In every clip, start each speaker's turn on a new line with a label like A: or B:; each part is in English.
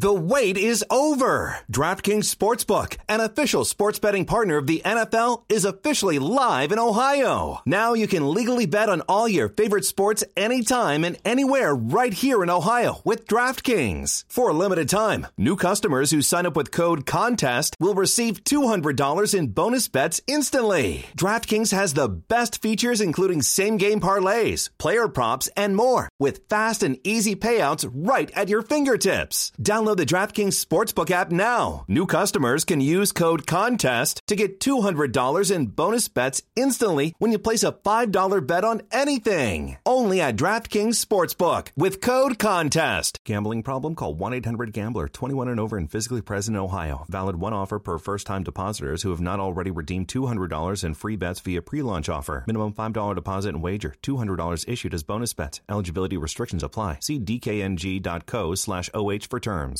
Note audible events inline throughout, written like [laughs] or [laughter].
A: The wait is over. DraftKings Sportsbook, an official sports betting partner of the NFL, is officially live in Ohio. Now you can legally bet on all your favorite sports anytime and anywhere right here in Ohio with DraftKings. For a limited time, new customers who sign up with code CONTEST will receive $200 in bonus bets instantly. DraftKings has the best features including same game parlays, player props, and more with fast and easy payouts right at your fingertips. Download the DraftKings Sportsbook app now. New customers can use code CONTEST to get $200 in bonus bets instantly when you place a $5 bet on anything. Only at DraftKings Sportsbook with code CONTEST. Gambling problem? Call 1 800 Gambler 21 and over and physically present in Ohio. Valid one offer per first time depositors who have not already redeemed $200 in free bets via pre launch offer. Minimum $5 deposit and wager. $200 issued as bonus bets. Eligibility restrictions apply. See DKNG.co slash OH for terms.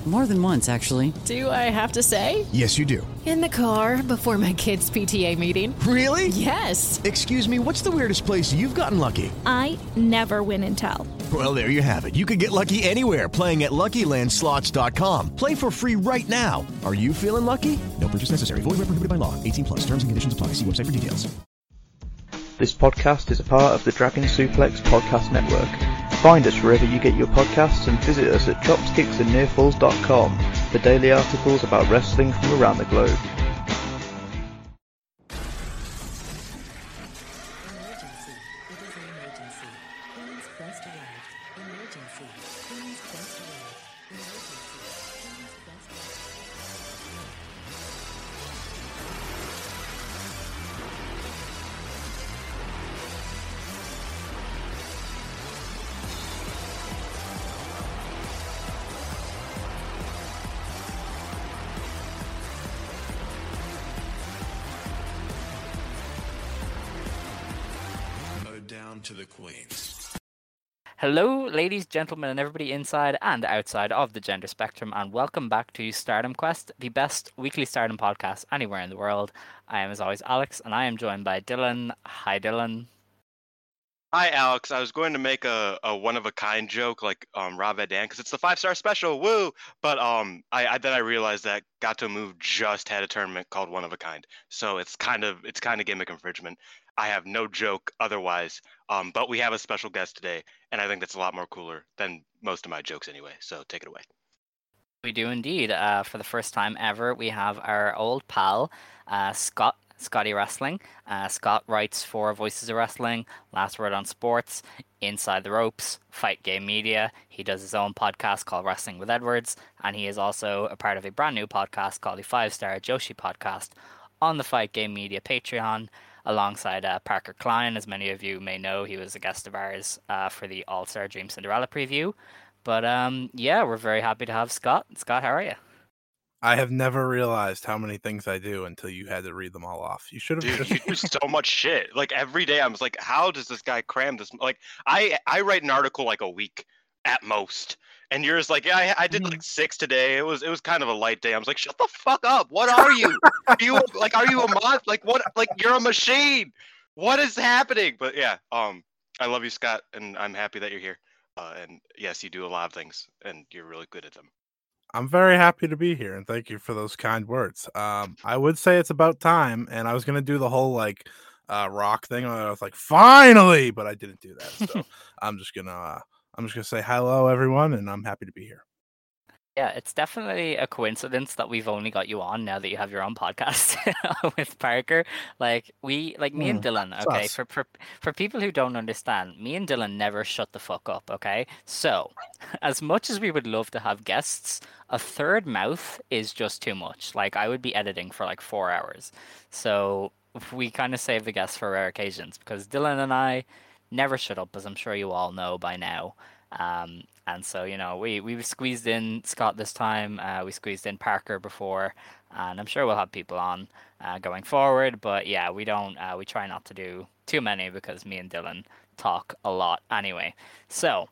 B: More than once, actually.
C: Do I have to say?
D: Yes, you do.
C: In the car before my kids' PTA meeting.
D: Really?
C: Yes.
D: Excuse me, what's the weirdest place you've gotten lucky?
E: I never win and tell.
D: Well, there you have it. You can get lucky anywhere playing at LuckyLandSlots.com. Play for free right now. Are you feeling lucky? No purchase necessary. Void where prohibited by law. 18 plus. Terms and conditions apply. See website for details.
F: This podcast is a part of the Dragon Suplex Podcast Network. Find us wherever you get your podcasts and visit us at chopskicksandnearfalls.com for daily articles about wrestling from around the globe.
G: Hello, ladies, gentlemen, and everybody inside and outside of the gender spectrum, and welcome back to Stardom Quest, the best weekly Stardom podcast anywhere in the world. I am, as always, Alex, and I am joined by Dylan. Hi, Dylan.
H: Hi, Alex. I was going to make a, a one of a kind joke like um, Rob Van because it's the five star special, woo! But um, I, I then I realized that Gatoh Move just had a tournament called One of a Kind, so it's kind of it's kind of gimmick infringement. I have no joke otherwise, um, but we have a special guest today, and I think that's a lot more cooler than most of my jokes anyway. So take it away.
G: We do indeed. Uh, for the first time ever, we have our old pal, uh, Scott. Scotty Wrestling. Uh, Scott writes for Voices of Wrestling, Last Word on Sports, Inside the Ropes, Fight Game Media. He does his own podcast called Wrestling with Edwards, and he is also a part of a brand new podcast called the Five Star Joshi Podcast on the Fight Game Media Patreon alongside uh, Parker Klein. As many of you may know, he was a guest of ours uh, for the All Star Dream Cinderella preview. But um, yeah, we're very happy to have Scott. Scott, how are you?
I: I have never realized how many things I do until you had to read them all off. You should have.
H: Dude, you do [laughs] so much shit. Like every day, I was like, "How does this guy cram this?" Like, I I write an article like a week at most, and yours like, "Yeah, I, I did like six today. It was it was kind of a light day." I was like, "Shut the fuck up! What are you? are you [laughs] like are you a mod? Like what? Like you're a machine? What is happening?" But yeah, um, I love you, Scott, and I'm happy that you're here. Uh, and yes, you do a lot of things, and you're really good at them.
I: I'm very happy to be here and thank you for those kind words. Um, I would say it's about time, and I was gonna do the whole like uh, rock thing. And I was like, finally, but I didn't do that. So [laughs] I'm just gonna uh, I'm just gonna say hello, everyone, and I'm happy to be here.
G: Yeah, it's definitely a coincidence that we've only got you on now that you have your own podcast [laughs] with Parker. Like we, like me and
I: Mm,
G: Dylan. Okay, for, for for people who don't understand, me and Dylan never shut the fuck up. Okay, so [laughs] as much as we would love to have guests, a third mouth is just too much. Like I would be editing for like four hours, so we kind of save the guests for rare occasions because Dylan and I never shut up, as I'm sure you all know by now. Um, and so, you know, we, we squeezed in Scott this time. Uh, we squeezed in Parker before, and I'm sure we'll have people on uh, going forward. But yeah, we don't. Uh, we try not to do too many because me and Dylan talk a lot anyway. So,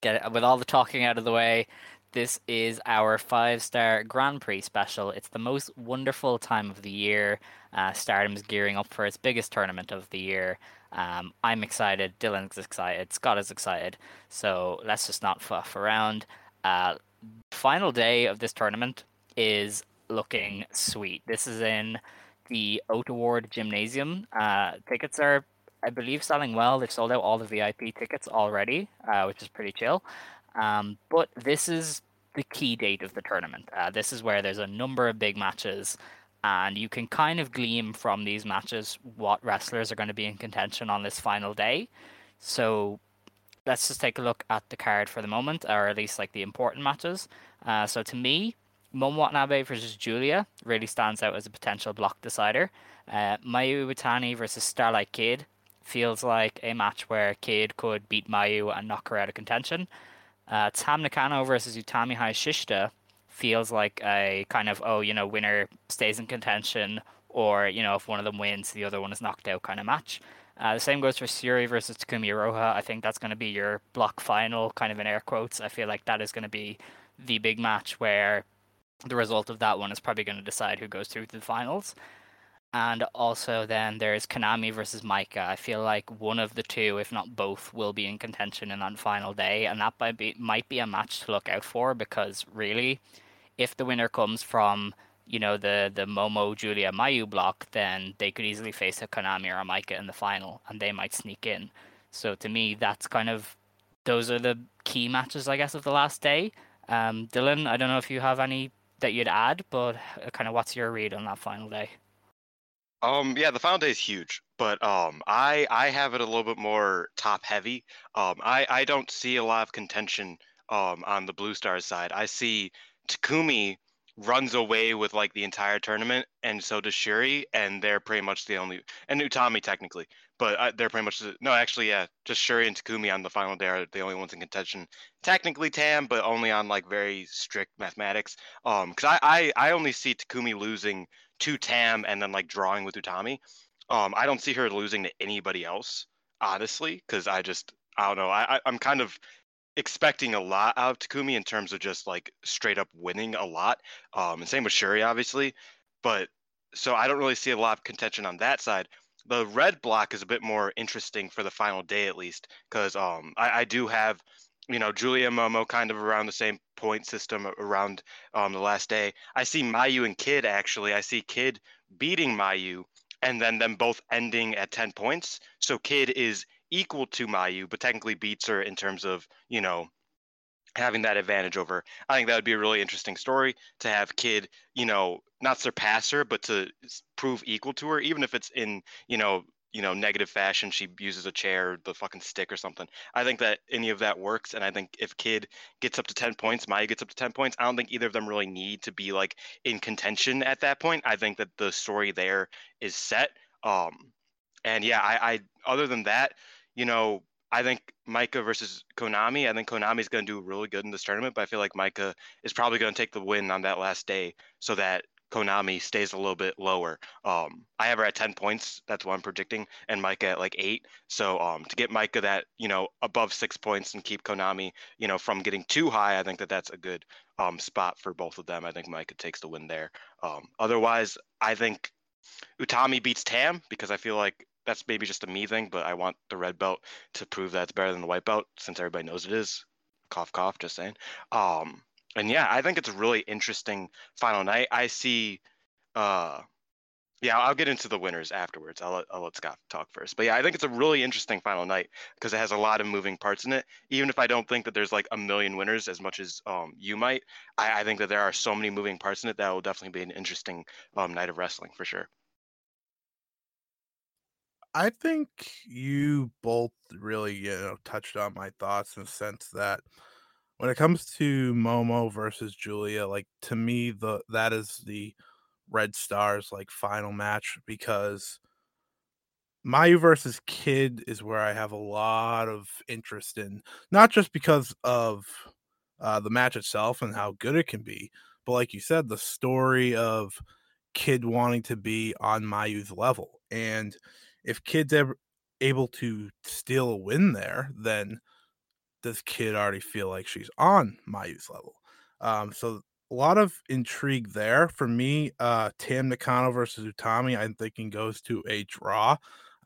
G: get with all the talking out of the way. This is our five star Grand Prix special. It's the most wonderful time of the year. Uh, Stardom's gearing up for its biggest tournament of the year. Um, I'm excited. Dylan's excited. Scott is excited. So let's just not fuff around. Uh, final day of this tournament is looking sweet. This is in the Ota Ward Gymnasium. Uh, tickets are, I believe, selling well. They've sold out all the VIP tickets already, uh, which is pretty chill. Um, but this is the key date of the tournament. Uh, this is where there's a number of big matches, and you can kind of glean from these matches what wrestlers are going to be in contention on this final day. So let's just take a look at the card for the moment, or at least like the important matches. Uh, so to me, Momo Watanabe versus Julia really stands out as a potential block decider. Uh, Mayu Iwatani versus Starlight Kid feels like a match where Kid could beat Mayu and knock her out of contention. Uh, Tam Nakano versus Utami Hayashishita feels like a kind of oh you know winner stays in contention or you know if one of them wins the other one is knocked out kind of match. Uh, the same goes for Syuri versus Takumi Iroha. I think that's going to be your block final, kind of in air quotes. I feel like that is going to be the big match where the result of that one is probably going to decide who goes through to the finals. And also, then there's Konami versus Maika. I feel like one of the two, if not both, will be in contention in that final day, and that might be might be a match to look out for because really, if the winner comes from you know the the Momo Julia Mayu block, then they could easily face a Konami or a Maika in the final, and they might sneak in. So to me, that's kind of those are the key matches, I guess, of the last day. Um, Dylan, I don't know if you have any that you'd add, but uh, kind of what's your read on that final day?
H: Um, yeah, the final day is huge, but um, I I have it a little bit more top heavy. Um, I I don't see a lot of contention um on the Blue Stars side. I see Takumi runs away with like the entire tournament, and so does Shuri, and they're pretty much the only and Utami technically, but uh, they're pretty much the, no, actually, yeah, just Shuri and Takumi on the final day are the only ones in contention. Technically Tam, but only on like very strict mathematics. Um, because I, I I only see Takumi losing to Tam and then like drawing with Utami. Um, I don't see her losing to anybody else, honestly, because I just I don't know. I, I I'm kind of expecting a lot out of Takumi in terms of just like straight up winning a lot. Um, and same with Syuri, obviously. But so I don't really see a lot of contention on that side. The red block is a bit more interesting for the final day, at least, because um, I, I do have, you know, Julia Momo kind of around the same point system around um, the last day. I see Mayu and Kid actually. I see Kid beating Mayu and then them both ending at 10 points. So Kid is equal to Mayu, but technically beats her in terms of, you know, having that advantage over. I think that would be a really interesting story to have Kid, you know, not surpass her, but to prove equal to her, even if it's in, you know, you know, negative fashion. She uses a chair, the fucking stick or something. I think that any of that works, and I think if Kid gets up to ten points, Mayu gets up to ten points. I don't think either of them really need to be like in contention at that point. I think that the story there is set. Um, and yeah, I, I other than that, you know, I think Maika versus Konami. I think Konami is going to do really good in this tournament, but I feel like Maika is probably going to take the win on that last day so that Konami stays a little bit lower. Um, I have her at 10 points. That's what I'm predicting, and Maika at like eight. So um, to get Maika that you know above six points and keep Konami you know from getting too high, I think that that's a good um, spot for both of them. I think Maika takes the win there. Um, otherwise, I think Utami beats Tam because I feel like that's maybe just a me thing, but I want the red belt to prove that it's better than the white belt since everybody knows it is. Cough, cough, just saying. Um, and yeah, I think it's a really interesting final night. I see, uh, yeah, I'll get into the winners afterwards. I'll let, I'll let Scott talk first. But yeah, I think it's a really interesting final night because it has a lot of moving parts in it. Even if I don't think that there's like a million winners as much as um, you might, I, I think that there are so many moving parts in it that will definitely be an interesting um, night of wrestling for sure.
I: I think you both really, you know, touched on my thoughts in the sense that when it comes to Momo versus Julia, like to me, the that is the Red Stars like final match because Mayu versus Kid is where I have a lot of interest in, not just because of uh, the match itself and how good it can be, but like you said, the story of Kid wanting to be on Mayu's level. And if Kid's ever able to steal a win there, then does Kid already feel like she's on Mayu's level? Um, so a lot of intrigue there for me. Uh, Tam Nakano versus Utami, I'm thinking goes to a draw.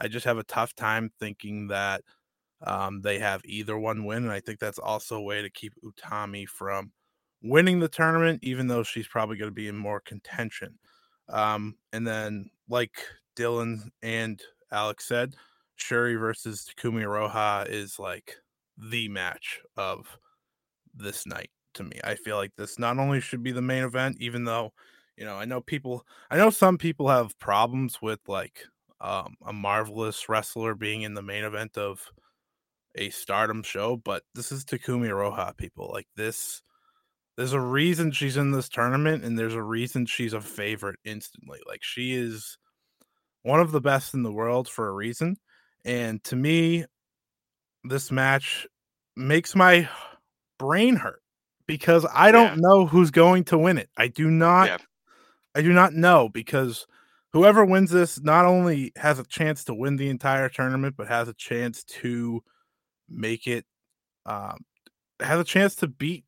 I: I just have a tough time thinking that um, they have either one win, and I think that's also a way to keep Utami from winning the tournament, even though she's probably going to be in more contention. Um, and then, like Dylan and Alex said, Shuri versus Takumi Iroha is like the match of this night to me. I feel like this not only should be the main event, even though, you know, I know people, I know some people have problems with like um, a marvelous wrestler being in the main event of a stardom show, but this is Takumi Iroha, people. Like this, there's a reason she's in this tournament, and there's a reason she's a favorite instantly. Like she is one of the best in the world for a reason. And to me, this match makes my brain hurt because I don't
H: Yeah.
I: know who's going to win it. I do not
H: Yeah.
I: I do not know because whoever wins this not only has a chance to win the entire tournament, but has a chance to make it um has a chance to beat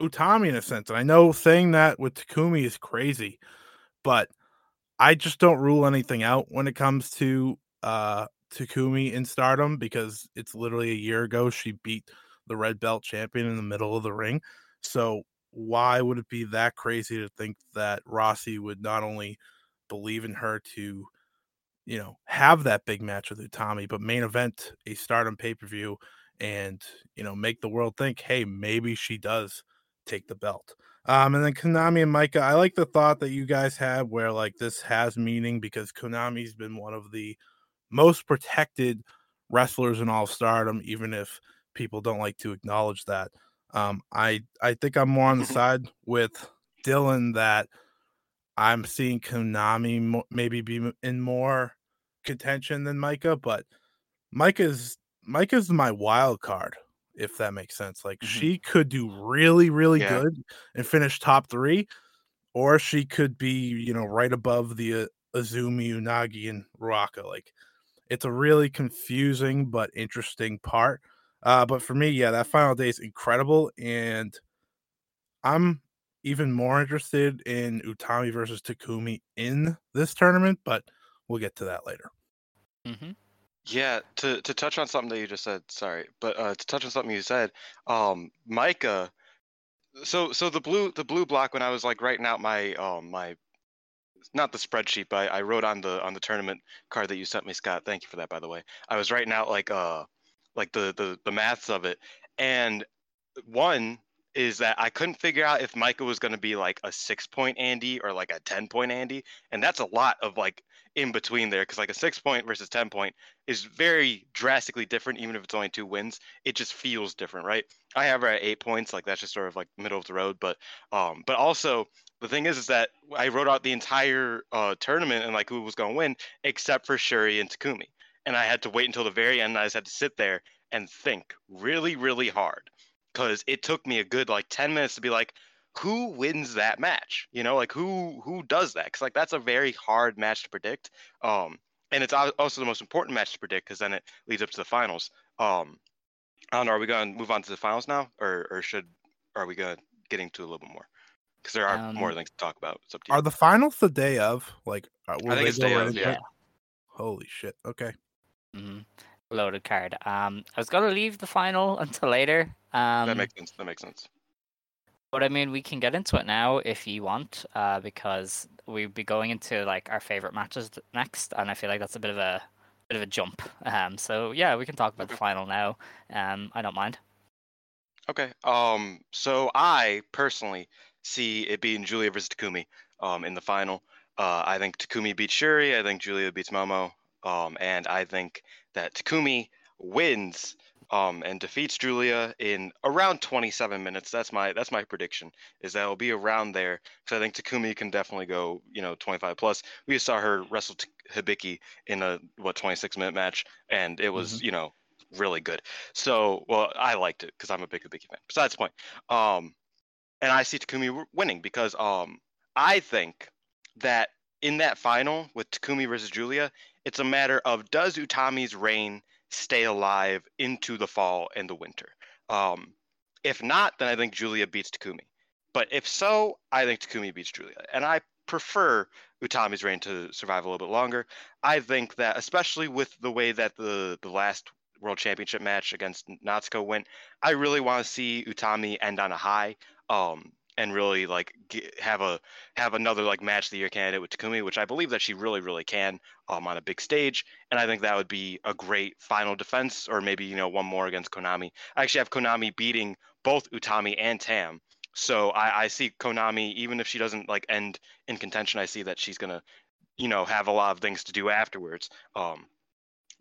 I: Utami in a sense. And I know saying that with Takumi is crazy, but I just don't rule anything out when it comes to uh Takumi in stardom because it's literally a year ago she beat the red belt champion in the middle of the ring. So why would it be that crazy to think that Rossy would not only believe in her to, you know, have that big match with Utami, but main event a stardom pay-per-view and, you know, make the world think, hey, maybe she does take the belt. Um, and then Konami and Maika, I like the thought that you guys had where like this has meaning because Konami's been one of the most protected wrestlers in all of stardom, even if people don't like to acknowledge that. Um, I I think I'm more on the [laughs] side with Dylan that I'm seeing Konami mo- maybe be in more contention than Maika, but Maika's Maika's my wild card, if that makes sense. Like she could do really, really
H: Yeah.
I: good and finish top three, or she could be, you know, right above the uh, Azumi, Unagi, and Ruaka. Like it's a really confusing but interesting part. Uh, but for me, yeah, that final day is incredible, and I'm even more interested in Utami versus Takumi in this tournament, but we'll get to that later.
G: Mm-hmm.
H: Yeah, to to touch on something that you just said, sorry, but uh, to touch on something you said, um, Maika. So so the blue the blue block when I was like writing out my um my not the spreadsheet, but I, I wrote on the on the tournament card that you sent me, Scott. Thank you for that, by the way. I was writing out like uh like the the the maths of it, and one is that I couldn't figure out if Maika was going to be like a six point Andy or like a 10 point Andy. And that's a lot of like in between there because like a six point versus 10 point is very drastically different, even if it's only two wins. It just feels different, right? I have her at eight points. Like that's just sort of like middle of the road. But, um, but also the thing is, is that I wrote out the entire uh, tournament and like who was going to win except for Shuri and Takumi. And I had to wait until the very end. And I just had to sit there and think really, really hard because it took me a good like 10 minutes to be like who wins that match you know like who who does that because like that's a very hard match to predict um and it's also the most important match to predict because then it leads up to the finals um i don't know are we going to move on to the finals now or or should are we going to get into a little bit more because there are more
G: Um,
H: things to talk about it's up to you
I: Are the finals the day of? Like, uh,
H: I think it's
I: go
H: day of, yeah.
I: it? Holy shit! Okay.
G: Mm-hmm. Loaded card. Um, I was gonna leave the final [laughs] until later. Um,
H: that makes sense that makes sense
G: But I mean, we can get into it now if you want, uh, because we'll be going into like our favorite matches next, and I feel like that's a bit of a bit of a jump. Um, so yeah, we can talk about the final now. Um, I don't mind.
H: Okay. Um. So I personally see it being Julia versus Takumi. Um. In the final. Uh. I think Takumi beats Shuri. I think Julia beats Momo. Um. And I think that Takumi wins. Um. And defeats Julia in around 27 minutes. That's my that's my prediction. Is that it'll be around there. Because I think Takumi can definitely go. You know, 25 plus. We just saw her wrestle T- Hibiki in a what 26 minute match, and it was you know really good. So, well, I liked it because I'm a big Hibiki fan. Besides the point, um, and I see Takumi winning because um, I think that in that final with Takumi versus Julia, it's a matter of does Utami's reign stay alive into the fall and the winter. Um, if not, then I think Julia beats Takumi. But if so, I think Takumi beats Julia, and I prefer Utami's reign to survive a little bit longer. I think that, especially with the way that the the last World Championship match against Natsuko went, I really want to see Utami end on a high. Um, and really like get, have a have another like match the year candidate with Takumi, which I believe that she really really can um, on a big stage, and I think that would be a great final defense, or maybe you know one more against Konami. I actually have Konami beating both Utami and Tam, so I, I see Konami even if she doesn't like end in contention, I see that she's gonna you know have a lot of things to do afterwards. Um,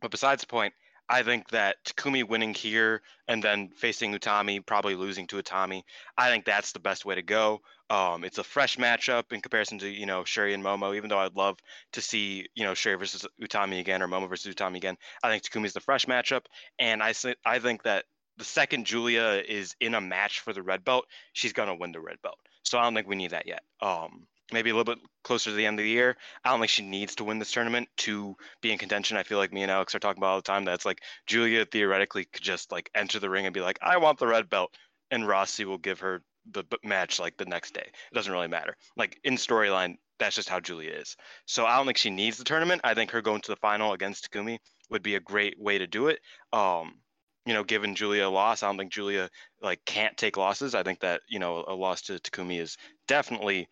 H: but besides the point, I think that Takumi winning here and then facing Utami, probably losing to Utami, I think that's the best way to go. Um, it's a fresh matchup in comparison to you know Syuri and Momo. Even though I'd love to see you know Syuri versus Utami again or Momo versus Utami again, I think Takumi's the fresh matchup, and I I think that the second Julia is in a match for the red belt, she's gonna win the red belt. So I don't think we need that yet. Um, maybe a little bit closer to the end of the year. I don't think she needs to win this tournament to be in contention. I feel like me and Alex are talking about all the time. That's like Julia theoretically could just like enter the ring and be like, I want the red belt, and Rossy will give her the match like the next day. It doesn't really matter. Like in storyline, that's just how Julia is. So I don't think she needs the tournament. I think her going to the final against Takumi would be a great way to do it. Um, you know, given Julia a loss, I don't think Julia like can't take losses. I think that you know a loss to Takumi is definitely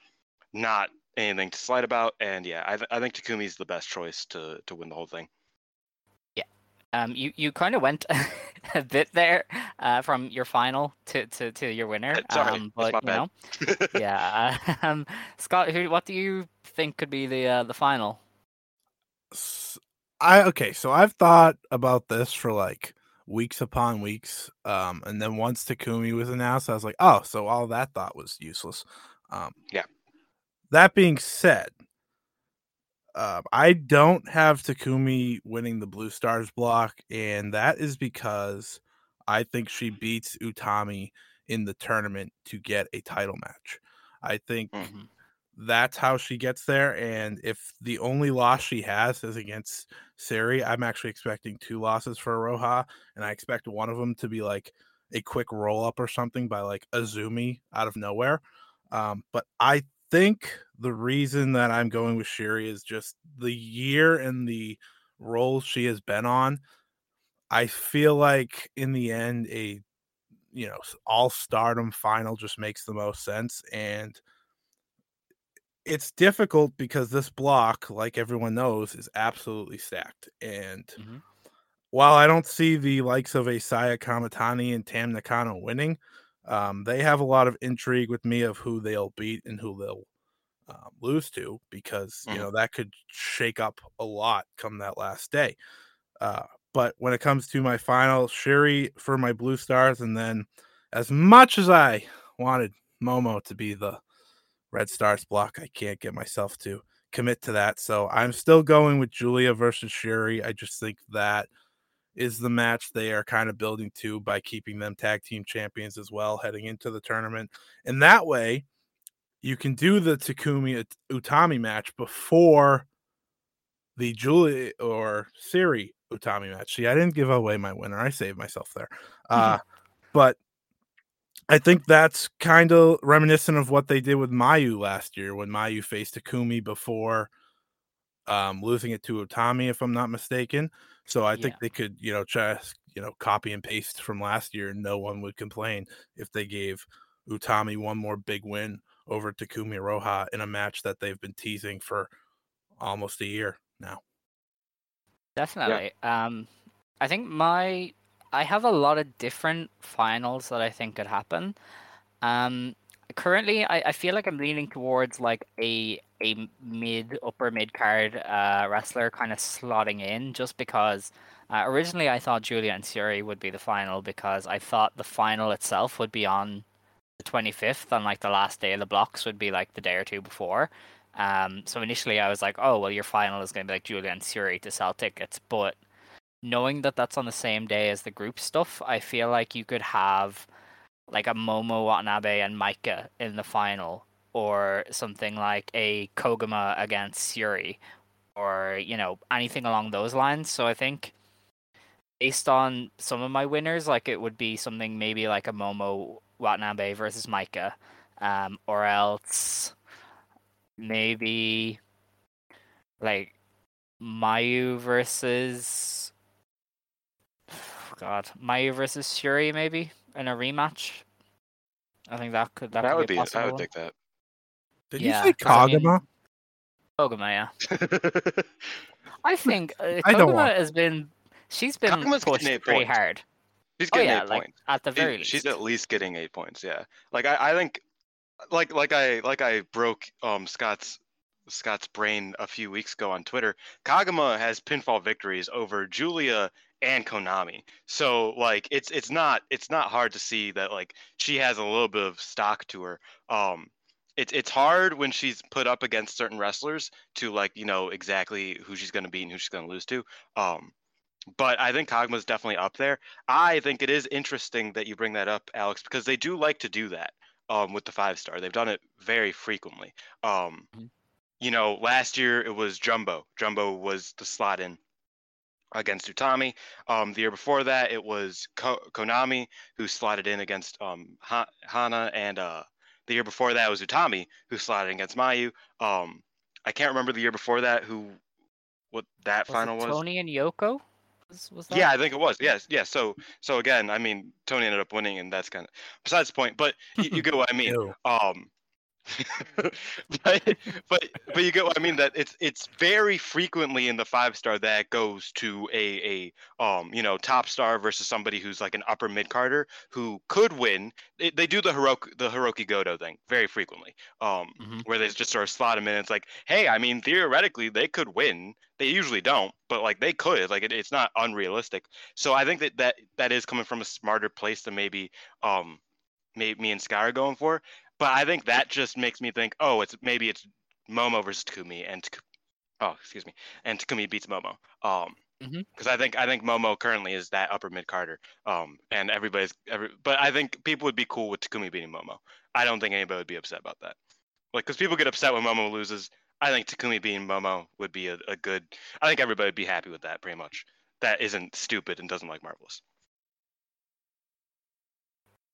H: not anything to slide about. And yeah, I, th- I think Takumi's the best choice to to win the whole thing.
G: Yeah, um, you you kind of went [laughs] a bit there uh, from your final to, to, to your winner. [laughs]
H: Sorry,
G: um, but you know, [laughs] yeah. Um, Scott, who what do you think could be the uh, the final?
I: I okay, so I've thought about this for like weeks upon weeks. Um, and then once Takumi was announced, I was like, oh, so all that thought was useless. Um,
H: yeah.
I: That being said, uh, I don't have Takumi winning the Blue Stars block, and that is because I think she beats Utami in the tournament to get a title match. I think mm-hmm. that's how she gets there. And if the only loss she has is against Syuri, I'm actually expecting two losses for Iroha, and I expect one of them to be like a quick roll up or something by like Azumi out of nowhere. Um, but I think the reason that I'm going with Syuri is just the year and the role she has been on. I feel like in the end, a you know all stardom final just makes the most sense and it's difficult because this block like everyone knows is absolutely stacked and mm-hmm. while i don't see the likes of a saya kamitani and tam nakano winning um, they have a lot of intrigue with me of who they'll beat and who they'll uh, lose to because you mm-hmm. know that could shake up a lot come that last day. Uh, but when it comes to my final, Syuri for my Blue Stars, and then as much as I wanted Momo to be the Red Stars block, I can't get myself to commit to that. So I'm still going with Julia versus Syuri. I just think that is the match they are kind of building to by keeping them tag team champions as well heading into the tournament. And that way, you can do the Takumi Utami match before the Julie or Syuri Utami match. See, I didn't give away my winner. I saved myself there. Uh, [laughs] but I think that's kind of reminiscent of what they did with Mayu last year when Mayu faced Takumi before um, losing it to Utami, if I'm not mistaken. So I think they could, you know, just you know copy and paste from last year, and no one would complain if they gave Utami one more big win over Takumi Iroha in a match that they've been teasing for almost a year now.
G: Definitely. Yeah. Um, I think my I have a lot of different finals that I think could happen. Um, currently, I, I feel like I'm leaning towards like a a mid upper mid card uh, wrestler kind of slotting in, just because uh, originally I thought Julia and Syuri would be the final because I thought the final itself would be on the 25th on like the last day of the blocks would be like the day or two before. Um, so initially I was like, oh, well, your final is going to be like Julia and Syuri to sell tickets. But knowing that that's on the same day as the group stuff, I feel like you could have like a Momo Watanabe and Maika in the final, or something like a Koguma against Syuri, or, you know, anything along those lines. So I think based on some of my winners, like it would be something maybe like a Momo Watanabe versus Maika. um, or else maybe like Mayu versus God, Mayu versus Shuri maybe in a rematch. I think that could that,
H: That
G: could
H: would
G: be,
H: be.
G: a
H: I
G: possible.
H: would take that.
I: Did
G: Yeah,
I: you say
G: 'cause I mean-
I: Kagama?
G: Koguma, yeah. [laughs] I think uh,
I: I don't
G: has been she's been
H: Koguma's
G: pushed pretty
H: points.
G: hard.
H: She's
G: Oh
H: getting
G: yeah,
H: eight
G: like
H: points.
G: at the
H: She-
G: least.
H: she's at least getting eight points. Yeah, like I, I think, like like I like I broke um Scott's Scott's brain a few weeks ago on Twitter. Koguma has pinfall victories over Julia and Konami. So like it's it's not it's not hard to see that like she has a little bit of stock to her. Um, it's it's hard when she's put up against certain wrestlers to like you know exactly who she's gonna beat and who she's gonna lose to. Um, but I think Koguma's definitely up there. I think it is interesting that you bring that up, Alex, because they do like to do that um, with the five star. They've done it very frequently. Um, You know, last year it was Jumbo. Jumbo was the slot in against Utami. Um, the year before that it was Ko- Konami who slotted in against um, ha- Hana, and uh, the year before that was Utami who slotted in against Mayu. Um, I can't remember the year before that who what that
G: Was
H: final
G: it
H: was.
G: Toni and Yoko? Was, was that?
H: Yeah, I think it was. Yes, yes. So, so again, I mean, Toni ended up winning, and that's kind of besides the point. But you, you [laughs] get what I mean. Um, [laughs] but but but you get what I mean. That it's it's very frequently in the five star that goes to a a um you know top star versus somebody who's like an upper mid carder who could win. They, they do the Hiroki the Hiroki Goto thing very frequently. Um, where they just sort of slot them in. It's like, hey, I mean, theoretically they could win. They usually don't, but like they could. Like it, it's not unrealistic. So I think that that that is coming from a smarter place than maybe um maybe me and Sky are going for. But I think that just makes me think, oh, it's maybe it's Momo versus Takumi, and oh, excuse me, and Takumi beats Momo. Um, because I think I think Momo currently is that upper mid carder. Um, and everybody's every, but I think people would be cool with Takumi beating Momo. I don't think anybody would be upset about that. Like, because people get upset when Momo loses. I think Takumi beating Momo would be a, a good. I think everybody would be happy with that, pretty much. That isn't stupid and doesn't like Marvelous.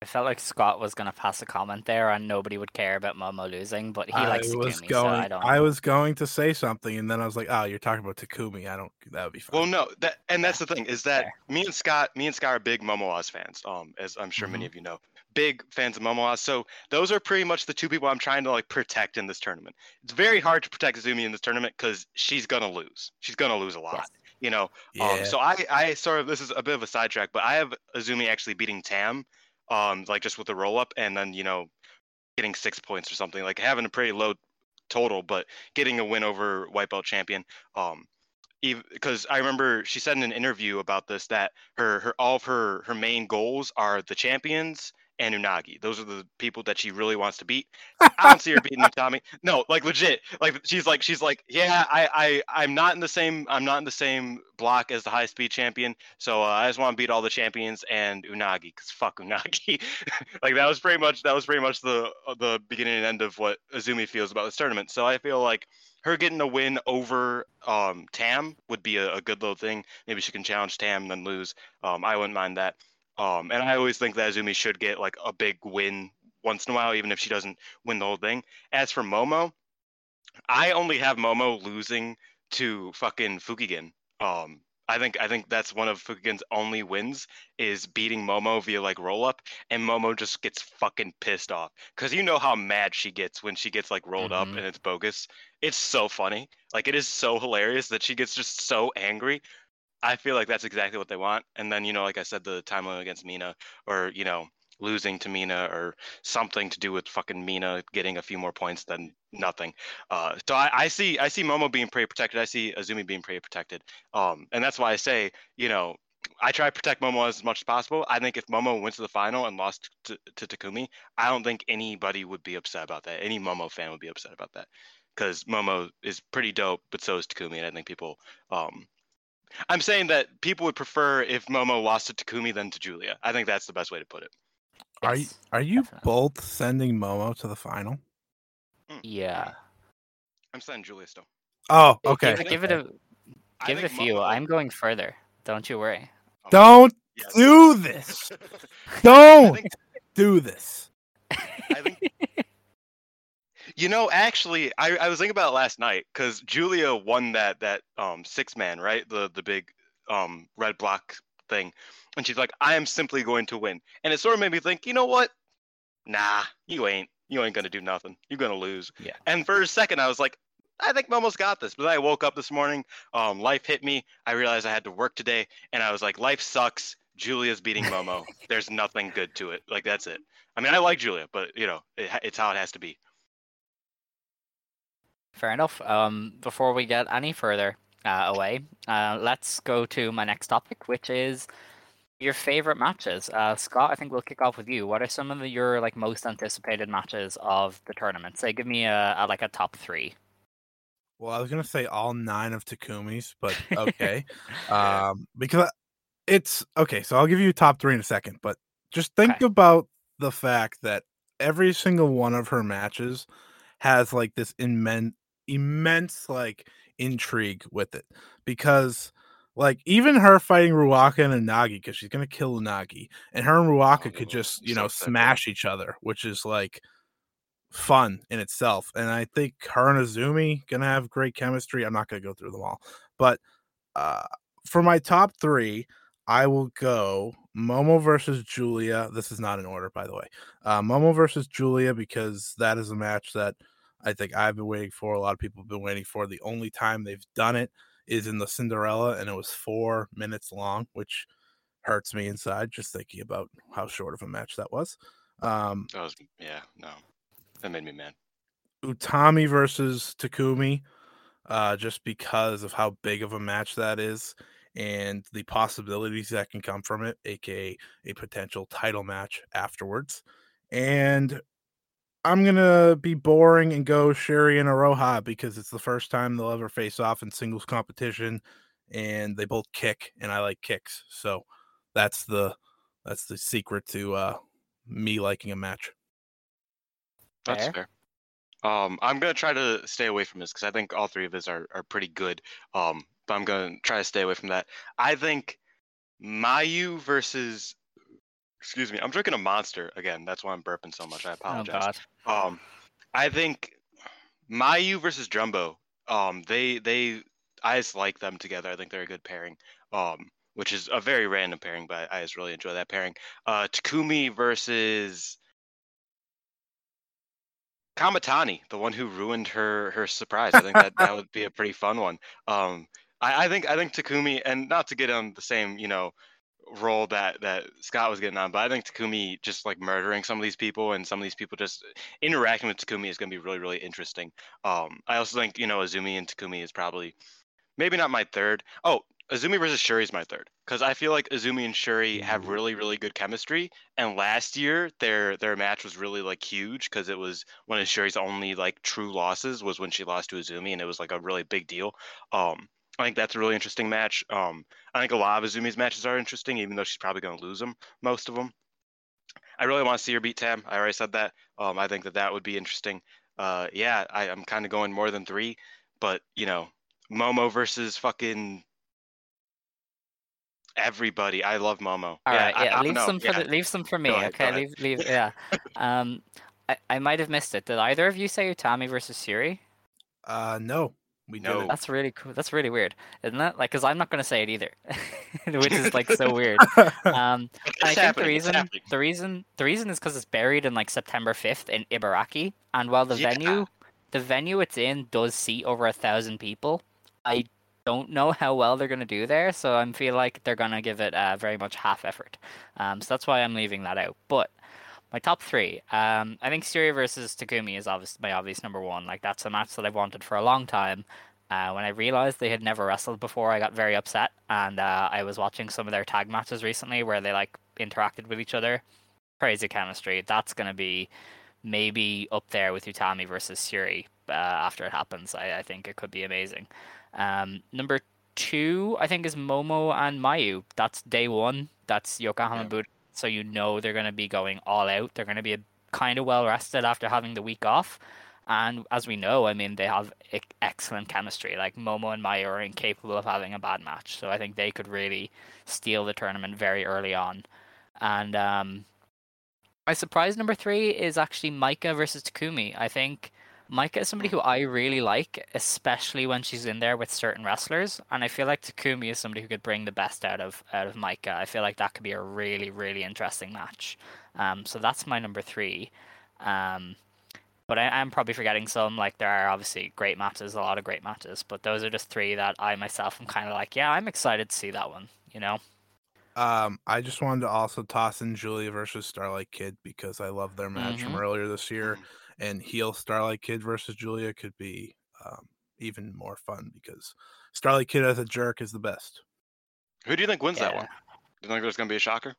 G: I felt like Scott was gonna pass a comment there, and nobody would care about Momo losing, but he
I: I
G: likes
I: was
G: Takumi,
I: going.
G: so I don't.
I: I was going to say something, and then I was like, "Oh, you're talking about Takumi. I don't. That would be fine."
H: Well, no, that and that's the thing is that me and Scott, me and Scott are big Momo Oz fans. Um, as I'm sure many of you know, big fans of Momo Oz. So those are pretty much the two people I'm trying to like protect in this tournament. It's very hard to protect Azumi in this tournament because she's gonna lose. She's gonna lose a lot. You know.
I: Yeah.
H: Um, so I, I sort of this is a bit of a sidetrack, but I have Azumi actually beating Tam, um, like just with the roll up, and then you know, getting six points or something, like having a pretty low total, but getting a win over white belt champion. Um, because I remember she said in an interview about this that her her all of her her main goals are the champions and Unagi. Those are the people that she really wants to beat. I don't see her [laughs] beating Utami. No, like legit. Like she's like she's like, yeah, I I I'm not in the same I'm not in the same block as the high speed champion. So uh, I just want to beat all the champions and Unagi because fuck Unagi. [laughs] like that was pretty much that was pretty much the the beginning and end of what Azumi feels about this tournament. So I feel like her getting a win over um, Tam would be a, a good little thing. Maybe she can challenge Tam and then lose. Um, I wouldn't mind that. Um, and I always think that Azumi should get like a big win once in a while, even if she doesn't win the whole thing. As for Momo, I only have Momo losing to fucking Fukigen. Um, I think I think that's one of Fukigen's only wins is beating Momo via like roll up, and Momo just gets fucking pissed off because you know how mad she gets when she gets like rolled up
G: Mhm.
H: and it's bogus. It's so funny, like it is so hilarious that she gets just so angry. I feel like that's exactly what they want. And then you know, like I said, the time limit against Mina, or you know, losing to Mina, or something to do with fucking Mina getting a few more points than nothing. Uh, so I, I see I see Momo being pretty protected. I see Azumi being pretty protected. Um, and that's why I say, you know, I try to protect Momo as much as possible. I think if Momo went to the final and lost to, to Takumi, I don't think anybody would be upset about that. Any Momo fan would be upset about that because Momo is pretty dope, but so is Takumi, and I think people. Um, I'm saying that people would prefer if Momo lost to Takumi than to Julia. I think that's the best way to put it.
I: Are you are you both sending Momo to the final? Hmm.
G: Yeah.
H: I'm sending Julia still.
I: Oh, okay.
G: Give, give it a
H: I
G: give it a few.
H: Momo-
G: I'm going further. Don't you worry.
I: Don't do this. [laughs] Don't do this.
H: I think You know, actually, I, I was thinking about it last night because Julia won that that um six man right the the big um red block thing, and she's like, I am simply going to win, and it sort of made me think, you know what? Nah, you ain't. You ain't gonna do nothing. You're gonna lose.
G: Yeah.
H: And for a second, I was like, I think Momo's got this. But then I woke up this morning. Um, life hit me. I realized I had to work today, and I was like, life sucks. Julia's beating Momo. [laughs] There's nothing good to it. Like that's it. I mean, I like Julia, but you know, it, it's how it has to be.
G: Fair enough. Um, before we get any further uh, away, uh, let's go to my next topic, which is your favorite matches. Uh, Scott, I think we'll kick off with you. What are some of the, your like most anticipated matches of the tournament? Say, give me a, a like a top three.
I: Well, I was gonna say all nine of Takumi's, but [laughs] okay, um, because it's okay. So I'll give you top three in a second, but just think
G: Okay.
I: about the fact that every single one of her matches has like this immense, immense like intrigue with it, because like even her fighting Ruaka and Unagi, because she's gonna kill Unagi, and her and Ruaka could just you know smash each other, which is like fun in itself. And I think her and Azumi gonna have great chemistry. I'm not gonna go through them all, but uh, for my top three, I will go Momo versus Julia. This is not in order, by the way. Uh, Momo versus Julia because that is a match that I think I've been waiting for. A lot of people have been waiting for. The only time they've done it is in the Cinderella, and it was four minutes long, which hurts me inside just thinking about how short of a match that was. Um,
H: That was yeah, no, that made me mad.
I: Utami versus Takumi, uh, just because of how big of a match that is and the possibilities that can come from it, aka a potential title match afterwards. And I'm gonna be boring and go Syuri and Iroha because it's the first time they'll ever face off in singles competition, and they both kick, and I like kicks, so that's the that's the secret to uh, me liking a match.
H: That's
G: Fair.
H: fair. Um, I'm gonna try to stay away from this because I think all three of us are, are pretty good. Um, but I'm gonna try to stay away from that. I think Mayu versus excuse me, I'm drinking a monster again. That's why I'm burping so much. I
G: Oh
H: apologize.
G: God.
H: Um, I think Mayu versus Jumbo. Um, they they I just like them together. I think they're a good pairing. Um, which is a very random pairing, but I just really enjoy that pairing. Uh, Takumi versus Kamitani, the one who ruined her her surprise. I think that that would be a [laughs] pretty fun one. Um, I, I think I think Takumi, and not to get on the same you know role that that Scott was getting on, but I think Takumi just like murdering some of these people and some of these people just interacting with Takumi is going to be really really interesting. Um, I also think you know Azumi and Takumi is probably maybe not my third. Oh, Azumi versus Shuri is my third because I feel like Azumi and Shuri have really really good chemistry. And last year their their match was really like huge because it was one of Shuri's only like true losses was when she lost to Azumi, and it was like a really big deal. Um, I think that's a really interesting match. Um, I think a lot of Azumi's matches are interesting, even though she's probably going to lose them, most of them. I really want to see her beat Tam. I already said that. Um, I think that that would be interesting. Uh, yeah, I, I'm kind of going more than three, but you know, Momo versus fucking everybody. I love Momo.
G: All
H: yeah,
G: right,
H: I-
G: yeah,
H: I
G: leave
H: don't
G: some for
H: Yeah.
G: the, leave some for me.
H: Ahead,
G: okay, leave leave [laughs] yeah. Um, I, I might have missed it. Did either of you say Utami versus Syuri?
I: Uh, no, we didn't.
G: That's really cool. That's really weird, isn't that? Like, cause I'm not gonna say it either, [laughs] which is like so weird. [laughs] Um, I think the
H: happening, it's
G: reason, the reason, the reason is because it's buried in like September 5th in Ibaraki, and while the
H: Yeah.
G: venue, the venue it's in does seat over a thousand people, I don't know how well they're gonna do there. So I feel like they're gonna give it uh, very much half effort. Um, so that's why I'm leaving that out. But my top three, um, I think Syuri versus Takumi is obvious my obvious number one. Like that's a match that I've wanted for a long time. Uh, when I realized they had never wrestled before, I got very upset, and uh, I was watching some of their tag matches recently where they like interacted with each other. Crazy chemistry. That's gonna be maybe up there with Utami versus Syuri uh, after it happens. I, I think it could be amazing. Um, number two, I think, is Momo and Mayu. That's day one. That's Yokohama
H: Yeah.
G: So you know they're going to be going all out. They're going to be kind of well rested after having the week off. And as we know, I mean, they have excellent chemistry. Like Momo and Mayu are incapable of having a bad match. So I think they could really steal the tournament very early on. And um, my surprise number three is actually Maika versus Takumi. I think Maika is somebody who I really like, especially when she's in there with certain wrestlers, and I feel like Takumi is somebody who could bring the best out of out of Maika. I feel like that could be a really really interesting match. Um, so that's my number three. Um, but I am probably forgetting some. Like there are obviously great matches, a lot of great matches, but those are just three that I myself am kind of like, yeah, I'm excited to see that one. You know.
I: Um, I just wanted to also toss in Julia versus Starlight Kid because I love their match
G: Mhm.
I: from earlier this year, and heel Starlight Kid versus Julia could be um, even more fun because Starlight Kid as a jerk is the best.
H: Who do you think wins that one? Do you think there's gonna be a shocker?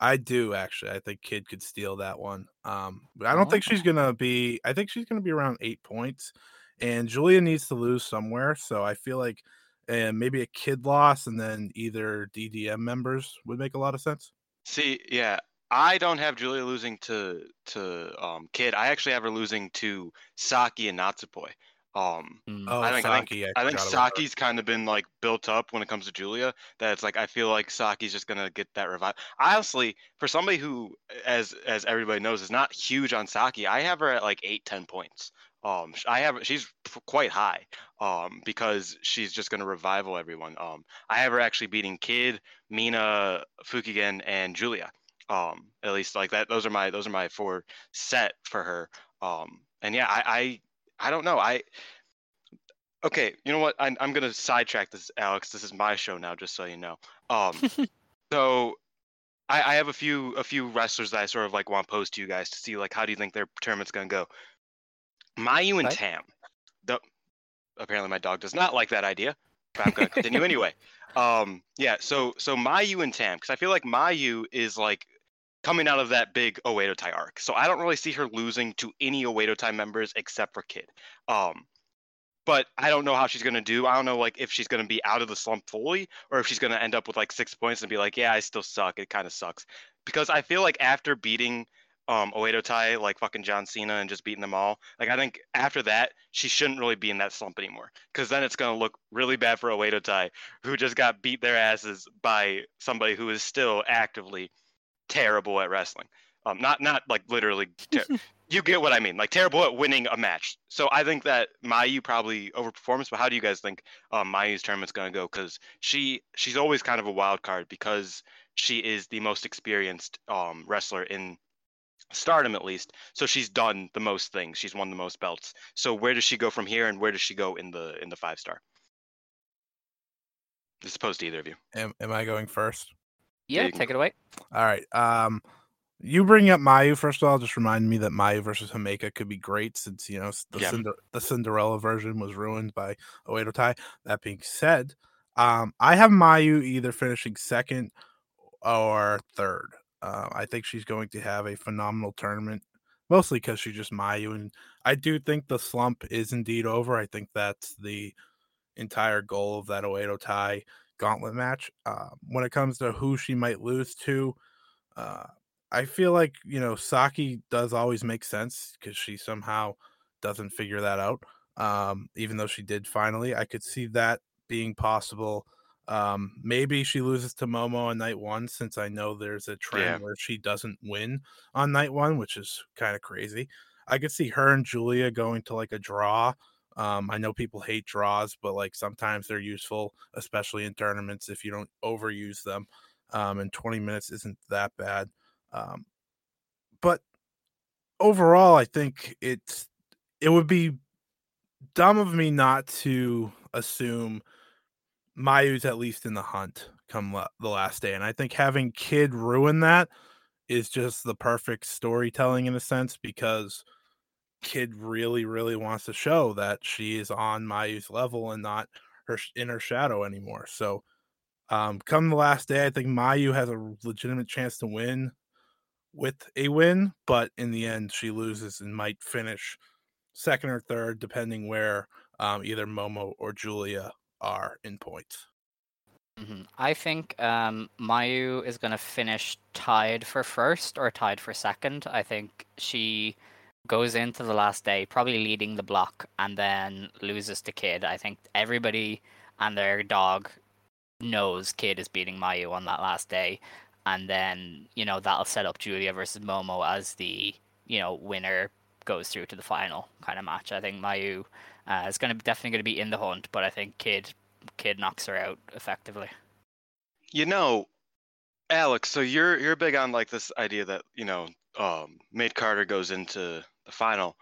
I: I do actually. I think Kid could steal that one. Um, but I don't think she's gonna be. I think she's gonna be around eight points, and Julia needs to lose somewhere. So I feel like, uh, maybe a Kid loss, and then either DDM members would make a lot of sense.
H: See, yeah, I don't have Julia losing to to um Kid. I actually have her losing to Saki and Natsupoi. Um,
I: Oh,
H: I think I think,
I: Saki, I
H: I think
I: forgot about her.
H: Saki's kind of been like built up when it comes to Julia. That it's like I feel like Saki's just gonna get that revive. Honestly, for somebody who, as as everybody knows, is not huge on Saki, I have her at like eight ten points. Um, I have she's quite high. Um, because she's just gonna revival everyone. Um, I have her actually beating Kid, Mina, Fukigen, and Julia. Um, at least like that. Those are my those are my four set for her. Um, and yeah, I I, I don't know. I okay. You know what? I'm I'm gonna sidetrack this, Alex. This is my show now, just so you know. Um, [laughs] so I, I have a few a few wrestlers that I sort of like want to pose to you guys to see like how do you think their tournament's gonna go. Mayu and. Tam. The, apparently my dog does not like that idea, but I'm gonna continue [laughs] anyway. Um, yeah. So so Mayu and Tam, because I feel like Mayu is like coming out of that big Oedo Tai arc. So I don't really see her losing to any Oedo Tai members except for Kid. Um, but I don't know how she's gonna do. I don't know like if she's gonna be out of the slump fully or if she's gonna end up with like six points and be like, yeah, I still suck. It kind of sucks because I feel like after beating um Oedo Tai like fucking John Cena and just beating them all, like I think after that she shouldn't really be in that slump anymore because then it's gonna look really bad for Oedo Tai who just got beat their asses by somebody who is still actively terrible at wrestling. Um, not not like literally. [laughs] Ter- you get what I mean, like terrible at winning a match. So I think that Mayu probably overperforms. But how do you guys think um, Mayu's tournament's gonna go? Because she she's always kind of a wild card because she is the most experienced um, wrestler in Stardom at least. So she's done the most things. She's won the most belts. So where does she go from here, and where does she go in the in the five star? As opposed to either of you.
I: Am, am I going first?
G: Yeah, take it away.
I: All right. Um, you bring up Mayu first of all. Just remind me that Mayu versus Himeka could be great since you know the
H: Yeah.
I: Cinder- the Cinderella version was ruined by Oedo Tai. That being said, um, I have Mayu either finishing second or third. Uh, I think she's going to have a phenomenal tournament, mostly because she's just Mayu, and I do think the slump is indeed over. I think that's the entire goal of that Oedo Tai gauntlet match. Uh, when it comes to who she might lose to, uh, I feel like you know Saki does always make sense because she somehow doesn't figure that out. Um, even though she did finally, I could see that being possible. Um, maybe she loses to Momo on night one, since I know there's a trend
H: Yeah.
I: where she doesn't win on night one, which is kind of crazy. I could see her and Julia going to like a draw. Um, I know people hate draws, but like sometimes they're useful, especially in tournaments if you don't overuse them. Um, and 20 minutes isn't that bad. Um, but overall, I think it's it would be dumb of me not to assume Mayu's at least in the hunt come la- the last day, and I think having Kid ruin that is just the perfect storytelling in a sense because Kid really, really wants to show that she is on Mayu's level and not her sh- in her shadow anymore. So, um, come the last day, I think Mayu has a legitimate chance to win with a win, but in the end, she loses and might finish second or third, depending where um, either Momo or Julia are in points.
G: hmm I think um, Mayu is going to finish tied for first or tied for second. I think she goes into the last day probably leading the block and then loses to Kid. I think everybody and their dog knows Kid is beating Mayu on that last day. And then, you know, that'll set up Julia versus Momo as the, you know, winner goes through to the final kind of match. I think Mayu uh, is going to definitely going to be in the hunt, but I think Kid Kid knocks her out effectively.
H: You know, Alex, so you're you're big on like this idea that you know, um, mid carder goes into the final.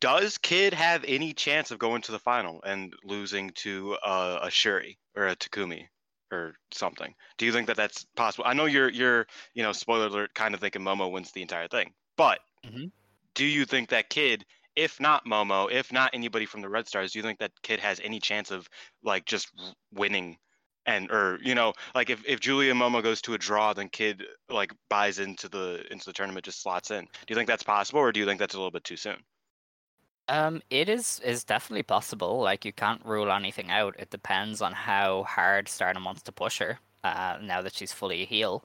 H: Does Kid have any chance of going to the final and losing to uh, a Syuri or a Takumi or something? Do you think that that's possible? I know you're you're you know spoiler alert kind of thinking Momo wins the entire thing, but
G: Mhm.
H: do you think that Kid, if not Momo, if not anybody from the Red Stars, do you think that Kid has any chance of like just winning? And or you know like if, if Julia Momo goes to a draw, then Kid like buys into the into the tournament, just slots in. Do you think that's possible, or do you think that's a little bit too soon?
G: Um, it is is definitely possible. Like you can't rule anything out. It depends on how hard Stardom wants to push her. Uh, now that she's fully a heel,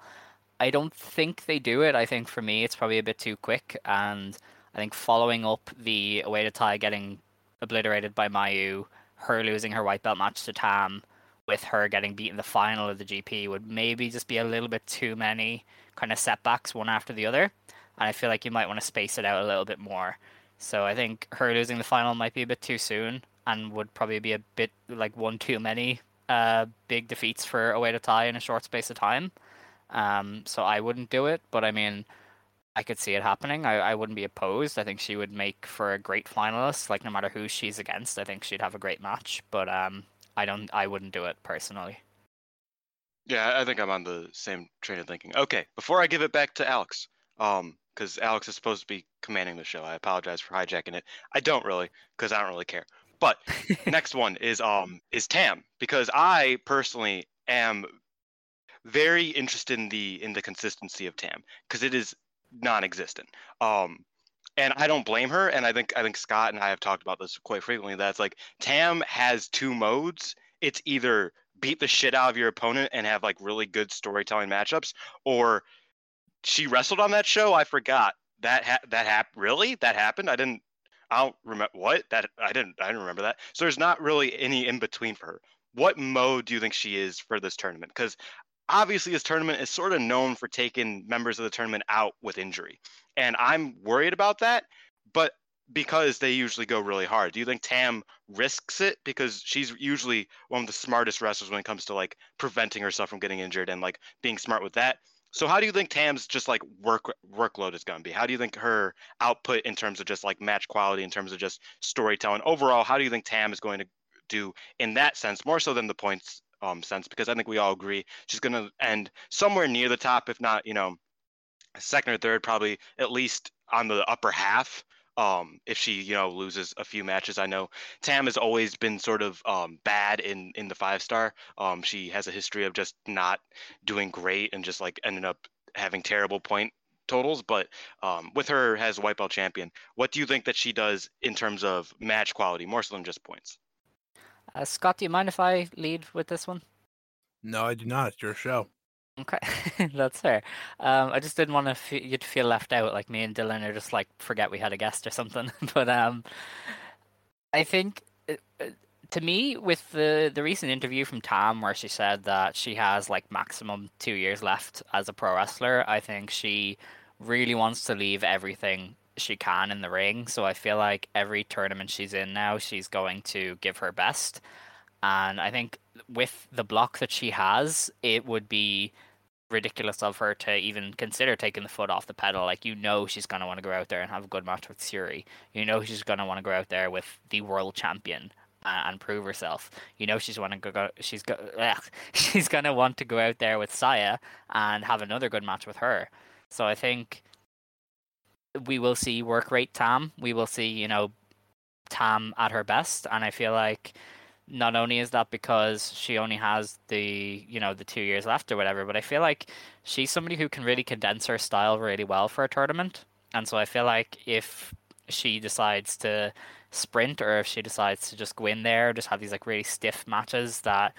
G: I don't think they do it. I think for me, it's probably a bit too quick, and I think following up the Oedo Tai getting obliterated by Mayu, her losing her white belt match to Tam, with her getting beaten in the final of the GP would maybe just be a little bit too many kind of setbacks one after the other, and I feel like you might want to space it out a little bit more. So I think her losing the final might be a bit too soon and would probably be a bit like one too many uh, big defeats for Oedo Tai in a short space of time. Um, so I wouldn't do it, but I mean, I could see it happening. I, I wouldn't be opposed. I think she would make for a great finalist. Like no matter who she's against, I think she'd have a great match. But um, I don't. I wouldn't do it personally.
H: Yeah, I think I'm on the same train of thinking. Okay, before I give it back to Alex, um, because Alex is supposed to be commanding the show. I apologize for hijacking it. I don't really, because I don't really care. But [laughs] next one is um is Tam, because I personally am very interested in the in the consistency of Tam, because it is non-existent. Um, and I don't blame her. And I think I think Scott and I have talked about this quite frequently. That's like Tam has two modes. It's either beat the shit out of your opponent and have like really good storytelling matchups, or she wrestled on that show. I forgot that ha- that happened. Really, that happened. I didn't. I don't remember what that. I didn't. I didn't remember that. So there's not really any in between for her. What mode do you think she is for this tournament? Because obviously this tournament is sort of known for taking members of the tournament out with injury, and I'm worried about that. But because they usually go really hard, do you think Tam risks it because she's usually one of the smartest wrestlers when it comes to like preventing herself from getting injured and like being smart with that? So how do you think Tam's just like work workload is going to be? How do you think her output in terms of just like match quality, in terms of just storytelling overall? How do you think Tam is going to do in that sense, more so than the points um, sense? Because I think we all agree she's going to end somewhere near the top, if not you know second or third, probably at least on the upper half. Um, if she you know loses a few matches, I know Tam has always been sort of um, bad in in the five star. Um, she has a history of just not doing great and just like ending up having terrible point totals. But um, with her as white belt champion, what do you think that she does in terms of match quality, more so than just points?
G: Uh, Scott, do you mind if I lead with this one?
I: No, I do not. It's your show.
G: Okay, [laughs] that's fair. Um, I just didn't want to f- you to feel left out, like me and Dylan are just like forget we had a guest or something. [laughs] but um, I think uh, uh, to me, with the the recent interview from Tam, where she said that she has like maximum two years left as a pro wrestler, I think she really wants to leave everything she can in the ring. So I feel like every tournament she's in now, she's going to give her best. And I think with the block that she has, it would be ridiculous of her to even consider taking the foot off the pedal. Like you know, she's gonna want to go out there and have a good match with Syuri. You know, she's gonna want to go out there with the world champion uh, and prove herself. You know, she's want to go. go she's go. [laughs] Ugh, she's gonna want to go out there with Saya and have another good match with her. So I think we will see work rate Tam. We will see, you know, Tam at her best, and I feel like not only is that because she only has the you know the two years left or whatever, but I feel like she's somebody who can really condense her style really well for a tournament, and so I feel like if she decides to sprint or if she decides to just go in there, just have these like really stiff matches that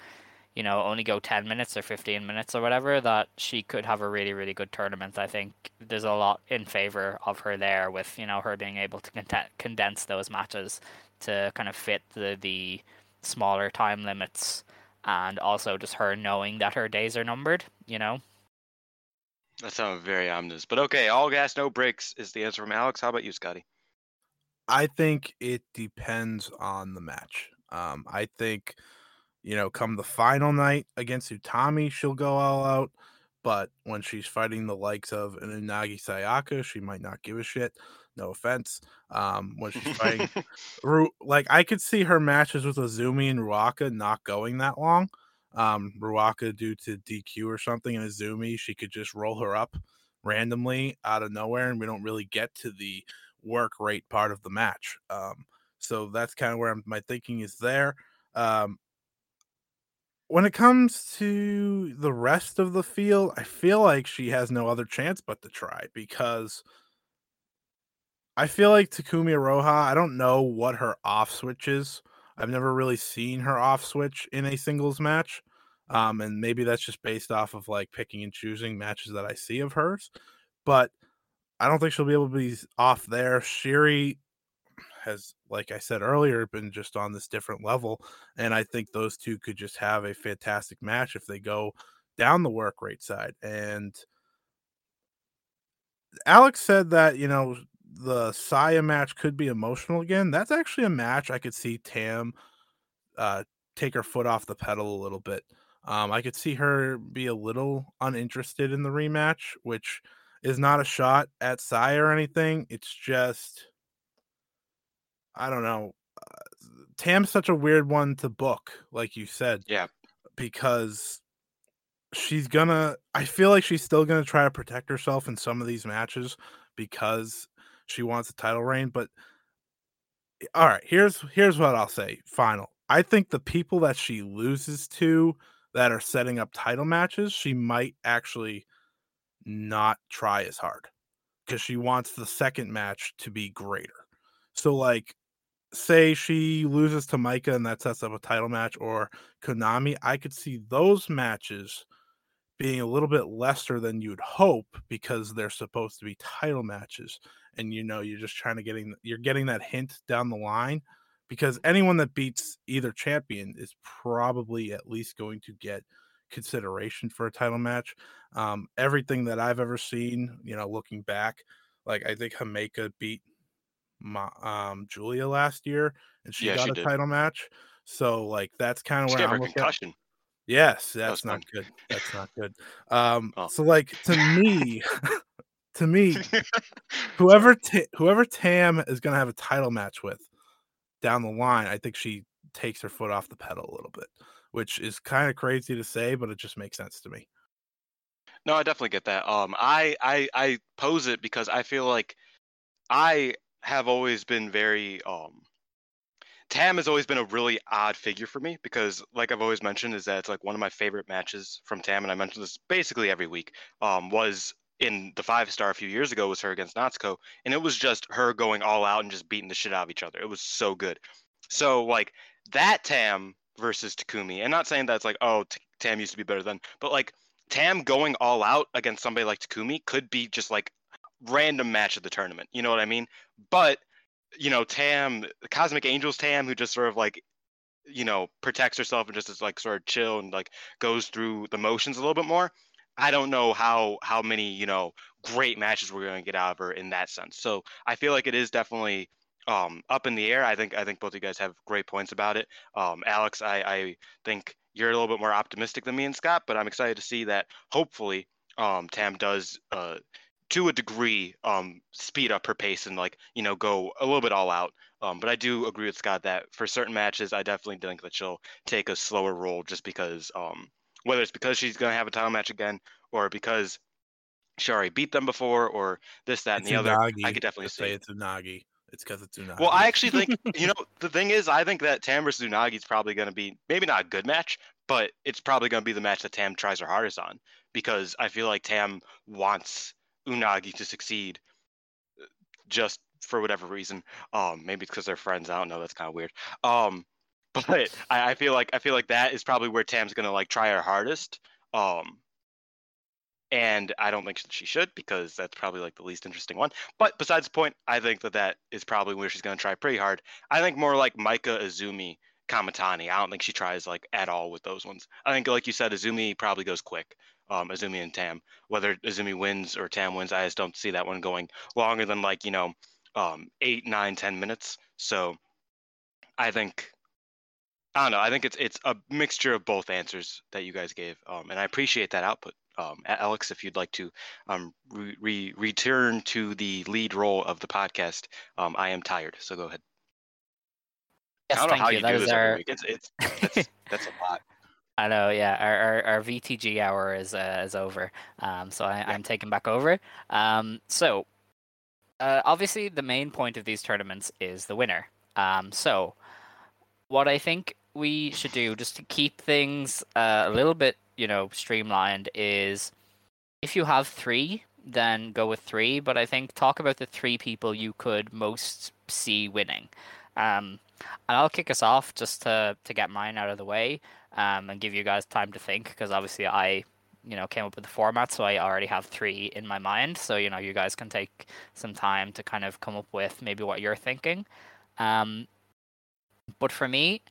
G: you know only go 10 minutes or 15 minutes or whatever that she could have a really really good tournament i think there's a lot in favor of her there with you know her being able to content- condense those matches to kind of fit the the smaller time limits and also just her knowing that her days are numbered you know
H: That sounds very ominous, but okay. All gas, no breaks is the answer from Alex. How about you, Scotty?
I: I think it depends on the match. Um, I think, you know, come the final night against Utami, she'll go all out. But when she's fighting the likes of an Unagi Sayaka, she might not give a shit. No offense. Um, when she's fighting, [laughs] Ru- like I could see her matches with Azumi and Ruaka not going that long. Um, Ruaka due to DQ or something, and Azumi, she could just roll her up randomly out of nowhere, and we don't really get to the work rate part of the match. Um, so that's kind of where I'm, my thinking is there. Um, when it comes to the rest of the field, I feel like she has no other chance but to try because I feel like Takumi Iroha, I don't know what her off switch is. I've never really seen her off switch in a singles match. Um, and maybe that's just based off of like picking and choosing matches that I see of hers. But I don't think she'll be able to be off there. Syuri has, like I said earlier, been just on this different level. And I think those two could just have a fantastic match if they go down the work rate side. And Alex said that, you know, the Saya match could be emotional again. That's actually a match I could see Tam uh, take her foot off the pedal a little bit. Um, I could see her be a little uninterested in the rematch, which is not a shot at Saya or anything. It's just, I don't know. Uh, Tam's such a weird one to book, like you said.
H: Yeah.
I: Because she's gonna, I feel like she's still gonna try to protect herself in some of these matches because she wants a title reign. But all right, here's here's what I'll say. Final. I think the people that she loses to that are setting up title matches, she might actually not try as hard because she wants the second match to be greater. So, like, say she loses to Maika and that sets up a title match, or Konami, I could see those matches being a little bit lesser than you'd hope because they're supposed to be title matches. And you know, you're just trying to getting you're getting that hint down the line because anyone that beats either champion is probably at least going to get consideration for a title match. Um, everything that I've ever seen, you know, looking back, like I think Himeka beat my, um, Julia last year, and she
H: Yeah,
I: got
H: she
I: a
H: did.
I: title match. So like that's kind of where I'm looking.
H: concussion.
I: Yes,
H: That
I: that's not
H: fun.
I: good. That's not good. Um,
H: Oh.
I: so like to me, [laughs] to me, [laughs] whoever Ta- whoever Tam is gonna have a title match with down the line, I think she takes her foot off the pedal a little bit, which is kind of crazy to say, but it just makes sense to me.
H: No, I definitely get that. Um, I I I pose it because I feel like I have always been very um. Tam has always been a really odd figure for me because, like I've always mentioned, is that it's like one of my favorite matches from Tam, and I mention this basically every week. Um, was in the five star a few years ago was her against Natsuko, and it was just her going all out and just beating the shit out of each other. It was so good. So like that Tam versus Takumi, and not saying that's like oh T- Tam used to be better than, but like Tam going all out against somebody like Takumi could be just like random match of the tournament. You know what I mean? But you know, Tam, Cosmic Angels Tam, who just sort of like, you know, protects herself and just is like sort of chill and like goes through the motions a little bit more. I don't know how how many you know great matches we're going to get out of her in that sense. So I feel like it is definitely um, up in the air. I think I think both of you guys have great points about it. Um, Alex, I, I think you're a little bit more optimistic than me and Scott, but I'm excited to see that hopefully um, Tam does uh, to a degree um, speed up her pace and like you know go a little bit all out. Um, but I do agree with Scott that for certain matches, I definitely think that she'll take a slower roll just because um, whether it's because she's going to have a title match again or because she already beat them before or this that and
I: It's
H: the other. I could definitely
I: say it's Unagi. It's because it's Unagi.
H: Well, I actually think you know the thing is, I think that Tam versus Unagi is probably going to be maybe not a good match, but it's probably going to be the match that Tam tries her hardest on because I feel like Tam wants Unagi to succeed, just for whatever reason. Um, maybe it's because they're friends. I don't know. That's kind of weird. Um, [laughs] but I, I feel like I feel like that is probably where Tam's to like try her hardest. Um, and I don't think she should because that's probably like the least interesting one. But besides the point, I think that that is probably where she's to try pretty hard. I think more like Maika Azumi Kamitani. I don't think she tries like at all with those ones. I think like you said, Azumi probably goes quick. Um, Azumi and Tam. Whether Azumi wins or Tam wins, I just don't see that one going longer than like you know um, eight, nine, ten minutes. So I think I don't know. I think it's it's a mixture of both answers that you guys gave, um, and I appreciate that output. Um, Alex, if you'd like to um, re- re- return to the lead role of the podcast, um, I am tired. So go ahead.
G: Yes,
H: I don't know
G: thank
H: how
G: you.
H: you, do this
G: our-
H: every week. It's it's that's, that's a lot. [laughs]
G: I know, yeah. Our our, our VTG hour is uh, is over, um, so I, I'm taking back over. Um, so, uh, obviously, the main point of these tournaments is the winner. Um, so, what I think we should do, just to keep things uh, a little bit, you know, streamlined, is if you have three, then go with three. But I think talk about the three people you could most see winning. Um, and I'll kick us off just to to get mine out of the way um, and give you guys time to think because obviously I, you know, came up with the format, so I already have three in my mind. So you know, you guys can take some time to kind of come up with maybe what you're thinking. Um, but for me,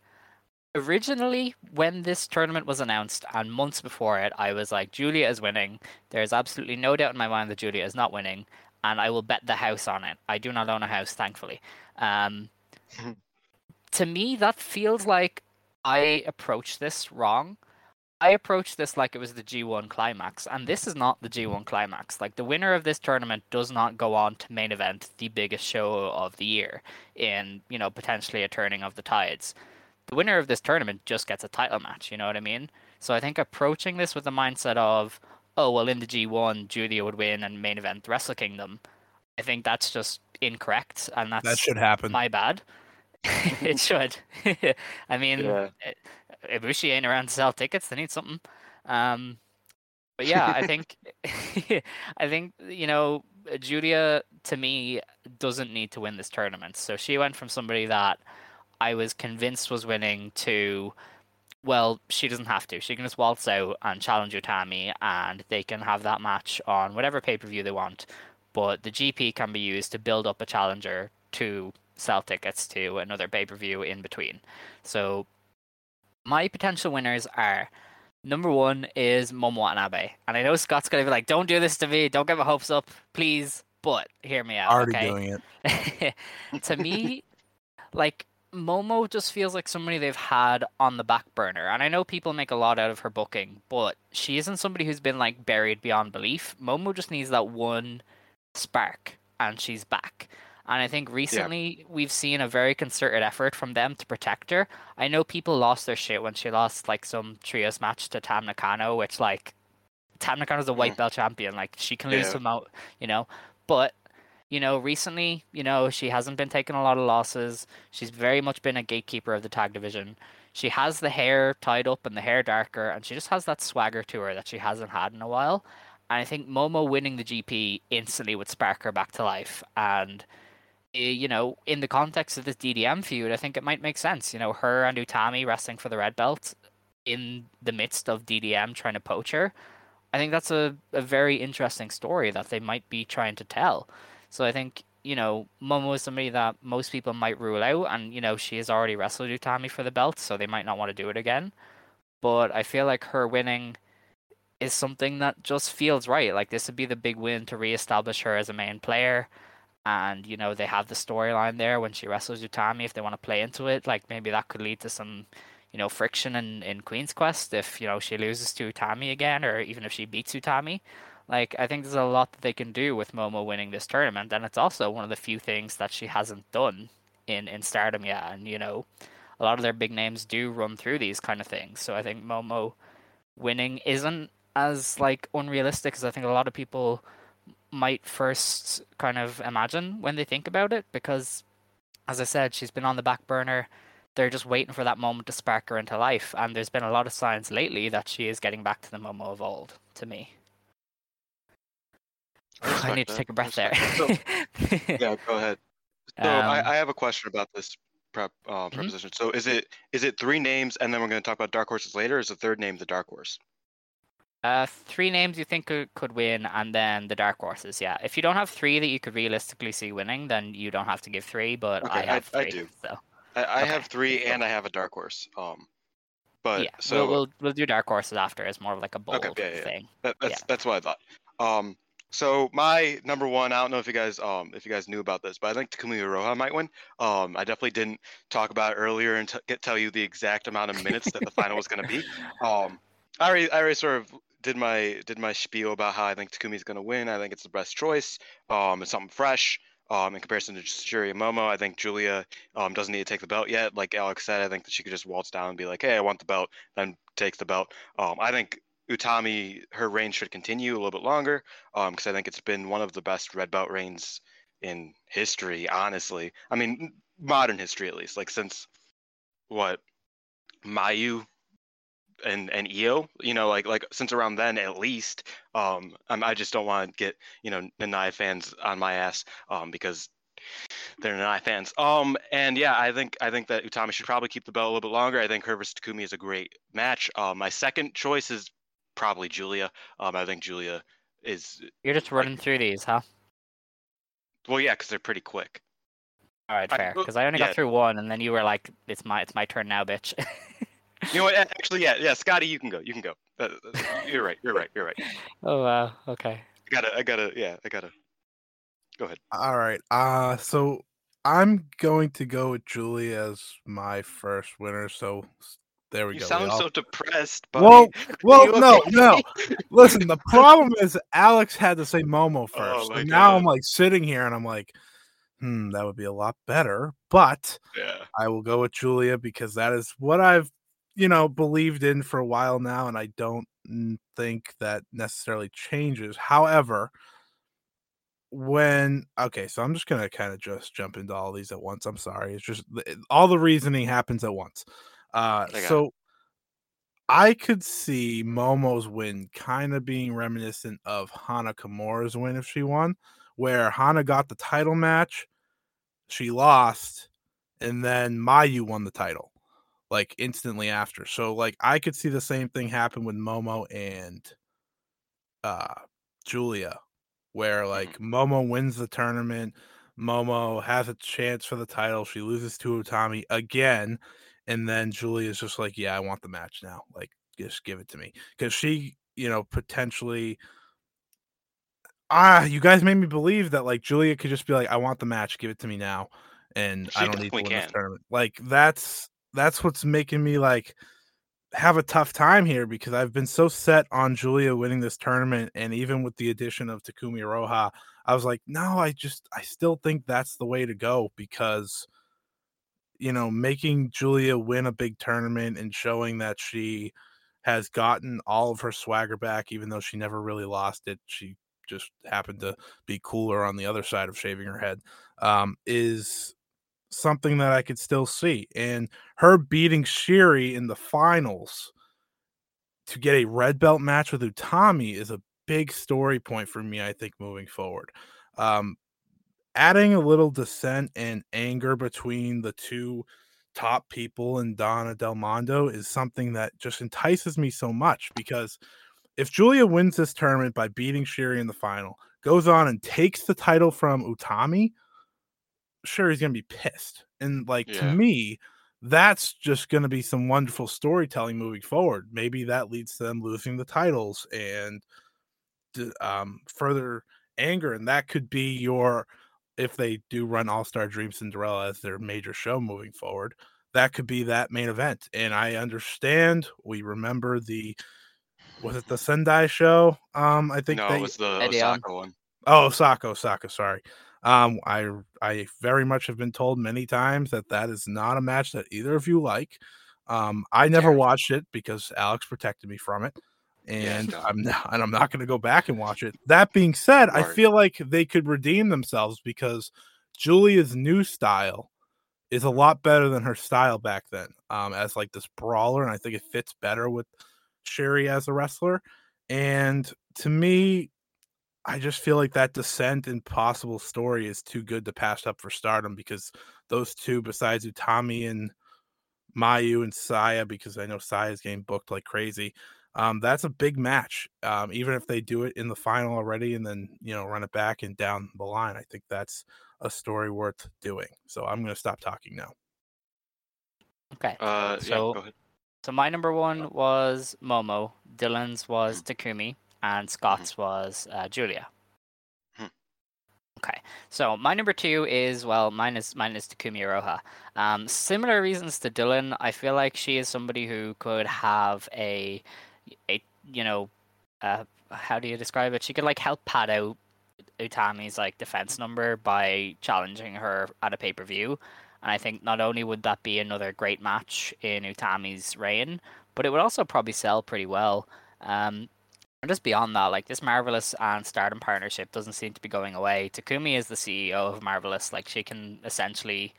G: originally when this tournament was announced and months before it, I was like, Julia is winning. There's absolutely no doubt in my mind that Julia is not winning, and I will bet the house on it. I do not own a house, thankfully. Um, [laughs] to me, that feels like I approached this wrong. I approached this like it was the G1 climax, and this is not the G1 climax. Like the winner of this tournament does not go on to main event the biggest show of the year in, you know, potentially a turning of the tides. The winner of this tournament just gets a title match, you know what I mean? So I think approaching this with the mindset of, oh well in the G1 Julia would win and main event Wrestle Kingdom, I think that's just incorrect and that's
I: That should happen.
G: my bad. [laughs] it should. [laughs] I mean,
H: Yeah.
G: Ibushi ain't around to sell tickets. They need something. Um, but yeah, I think, [laughs] I think you know, Julia to me doesn't need to win this tournament. So she went from somebody that I was convinced was winning to, well, she doesn't have to. She can just waltz out and challenge Utami, and they can have that match on whatever pay per view they want. But the GP can be used to build up a challenger to sell tickets to another pay per view in between. So my potential winners are number one is Momo Watanabe. And I know Scott's gonna be like, Don't do this to me, don't get my hopes up, please. But hear me out.
I: Already
G: okay?
I: doing it. [laughs]
G: to me, like Momo just feels like somebody they've had on the back burner. And I know people make a lot out of her booking, but she isn't somebody who's been like buried beyond belief. Momo just needs that one spark and she's back. And I think recently we've seen a very concerted effort from them to protect her. I know people lost their shit when she lost like some trios match to Tam Nakano, which like Tam Nakano's a white mm. belt champion. Like she can lose
H: Yeah.
G: some out, you know. But you know, recently, you know, she hasn't been taking a lot of losses. She's very much been a gatekeeper of the tag division. She has the hair tied up and the hair darker, and she just has that swagger to her that she hasn't had in a while. And I think Momo winning the GP instantly would spark her back to life. And Eh, you know, in the context of this DDM feud, I think it might make sense. You know, her and Utami wrestling for the red belt in the midst of DDM trying to poach her. I think that's a, a very interesting story that they might be trying to tell. So I think, you know, Momo is somebody that most people might rule out, and, you know, she has already wrestled Utami for the belt, so they might not want to do it again. But I feel like her winning is something that just feels right. Like, this would be the big win to reestablish her as a main player. And, you know, they have the storyline there when she wrestles Utami if they want to play into it. Like, maybe that could lead to some, you know, friction in, in Queen's Quest if, you know, she loses to Utami again, or even if she beats Utami. Like, I think there's a lot that they can do with Momo winning this tournament, and it's also one of the few things that she hasn't done in, in Stardom yet. And, you know, a lot of their big names do run through these kind of things. So I think Momo winning isn't as, like, unrealistic as I think a lot of people might first kind of imagine when they think about it, because, as I said, she's been on the back burner. They're just waiting for that moment to spark her into life, and there's been a lot of signs lately that she is getting back to the Momo of old, to me. I
H: respect
G: need to take a breath there.
H: respect [laughs] yeah, go ahead. So
G: Um,
H: I, I have a question about this prep uh, preposition. So is it is it three names and then we're going to talk about dark horses later? Or is the third name the dark horse?
G: Uh, three names you think could, could win, and then the dark horses. Yeah, if you don't have three that you could realistically see winning, then you don't have to give three. But
H: Okay,
G: I have
H: I
G: three.
H: do.
G: So
H: I, I
G: Okay.
H: have three and I have a dark horse. Um, but
G: yeah,
H: so
G: we'll, we'll we'll do dark horses after as more of like a bold
H: Okay, yeah, yeah.
G: thing.
H: That, that's
G: Yeah.
H: that's what I thought. Um, So my number one, I don't know if you guys um if you guys knew about this, but I think Takumi Iroha might win. Um, I definitely didn't talk about it earlier and t- get tell you the exact amount of minutes that the final was going to be. [laughs] Um, I already I already sort of did my did my spiel about how I think Takumi's going to win. I think it's the best choice. Um, it's something fresh. Um, in comparison to Syuri Momo, I think Julia um, doesn't need to take the belt yet. Like Alex said, I think that she could just waltz down and be like, "Hey, I want the belt," then takes the belt. Um, I think Utami, her reign should continue a little bit longer because I think it's been one of the best red belt reigns in history. Honestly, I mean modern history at least. Like since what Mayu and and Io, you know, like like since around then at least. Um, I'm, I just don't want to get you know Nanae fans on my ass um because they're Nanae fans. Um, and yeah, I think I think that Utami should probably keep the belt a little bit longer. I think her versus Takumi is a great match. Um, my second choice is probably Julia. Um, I think Julia is
G: You're just running through these, huh?
H: well, yeah, because they're pretty quick.
G: All right, fair. Because I only
H: yeah.
G: got through one, and then you were like, "It's my, it's my turn now, bitch." [laughs]
H: You know what? Actually, yeah, yeah, Scotty, you can go. You can go. Uh, uh, you're right. You're right. You're right. [laughs]
G: oh wow. Okay.
H: I gotta. I gotta. Yeah, I gotta. Go ahead.
I: All right. Uh so I'm going to go with Julie as my first winner. So there we
H: You
I: go. we
H: sound
I: all-
H: so depressed. Buddy.
I: well, [laughs] well,
H: you
I: no,
H: okay?
I: no. Listen, the problem is Alex had to say Momo [laughs] first.
H: Oh
I: so
H: my
I: now I'm like sitting here and I'm like, hmm, that would be a lot better. But
H: Yeah.
I: I will go with Julia because that is what I've, you know, believed in for a while now, and I don't think that necessarily changes. However, when okay, so I'm just gonna kind of just jump into all these at once. I'm sorry, it's just all the reasoning happens at once. Uh,
H: it.
I: so I could see Momo's win kind of being reminiscent of Hana Kimura's win if she won, where Hana got the title match, she lost, and then Mayu won the title like instantly after. So like I could see the same thing happen with Momo and uh Julia, where like Momo wins the tournament, Momo has a chance for the title, she loses to Utami again, and then Julia's just like, Yeah, I want the match now. Like, just give it to me. Because she, you know, potentially ah, you guys made me believe that like Julia could just be like, I want the match, give it to me now. And I don't need to win this tournament. Like that's that's what's making me like have a tough time here because I've been so set on Julia winning this tournament, and even with the addition of Takumi Iroha, I was like, no, I just I still think that's the way to go because you know making Julia win a big tournament and showing that she has gotten all of her swagger back, even though she never really lost it. She just happened to be cooler on the other side of shaving her head. Um, is something that I could still see. And her beating Syuri in the finals to get a red belt match with Utami is a big story point for me, I think, moving forward. Um, adding a little dissent and anger between the two top people in Donna Del Mondo is something that just entices me so much because if Julia wins this tournament by beating Syuri in the final, goes on and takes the title from Utami, Syuri's gonna be pissed. And like to me, that's just gonna be some wonderful storytelling moving forward. Maybe that leads to them losing the titles and um, further anger, and that could be your if they do run All Star Dream Cinderella as their major show moving forward. That could be that main event, and I understand. We remember the was it the Sendai show? Um, I think
H: No,
I: they,
H: it was the
G: Edion
H: Osaka one.
I: Oh, Osaka, Osaka. Sorry. Um, I I very much have been told many times that that is not a match that either of you like. Um, I never
H: Fair.
I: watched it because Alex protected me from it, and
H: no.
I: I'm [laughs] not, and I'm not going to go back and watch it. That being said, I feel like they could redeem themselves because Julia's new style is a lot better than her style back then. Um, as like this brawler, and I think it fits better with Syuri as a wrestler. And to me, I just feel like that dissent and possible story is too good to pass up for stardom because those two, besides Utami and Mayu and Saya, because I know Saya's getting booked like crazy. Um, that's a big match. Um, even if they do it in the final already and then you know run it back and down the line, I think that's a story worth doing. So I'm gonna stop talking now.
G: Okay.
H: Uh,
G: so,
H: yeah, go ahead.
G: so my number one was Momo. Dylan's was Takumi, and Scott's was uh, Julia. Okay, so my number two is well, mine is mine is Takumi. Um, similar reasons to Dylan. I feel like she is somebody who could have a, a you know, uh, how do you describe it? She could like help pad out Utami's like defense number by challenging her at a pay per view. And I think not only would that be another great match in Utami's reign, but it would also probably sell pretty well. Um, and just beyond that, like this Marvelous and Stardom partnership doesn't seem to be going away. Takumi is the CEO of Marvelous. Like she can essentially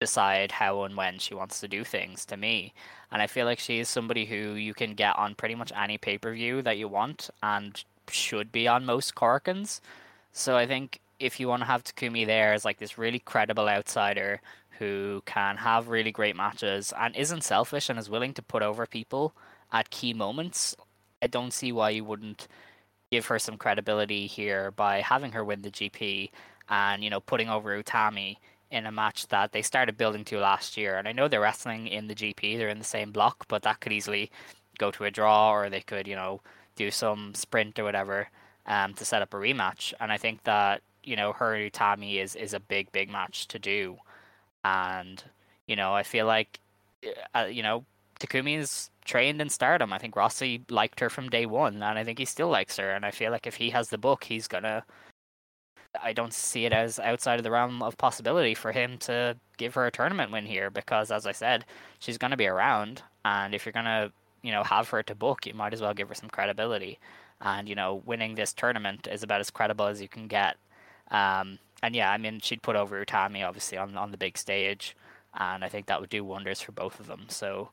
G: decide how and when she wants to do things to me. And I feel like she is somebody who you can get on pretty much any pay per view that you want and should be on most Korakuens. So I think if you want to have Takumi there as like this really credible outsider who can have really great matches and isn't selfish and is willing to put over people at key moments, I don't see why you wouldn't give her some credibility here by having her win the GP and you know putting over Utami in a match that they started building to last year. And I know they're wrestling in the GP; they're in the same block, but that could easily go to a draw, or they could you know do some sprint or whatever um, to set up a rematch. And I think that you know her and Utami is is a big big match to do, and you know I feel like uh, you know Takumi is trained in stardom. I think Rossy liked her from day one, and I think he still likes her. And I feel like if he has the book, he's gonna. I don't see it as outside of the realm of possibility for him to give her a tournament win here because, as I said, she's gonna be around, and if you're gonna, you know, have her to book, you might as well give her some credibility. And you know, winning this tournament is about as credible as you can get. Um, and yeah, I mean, she'd put over Utami obviously on on the big stage, and I think that would do wonders for both of them. So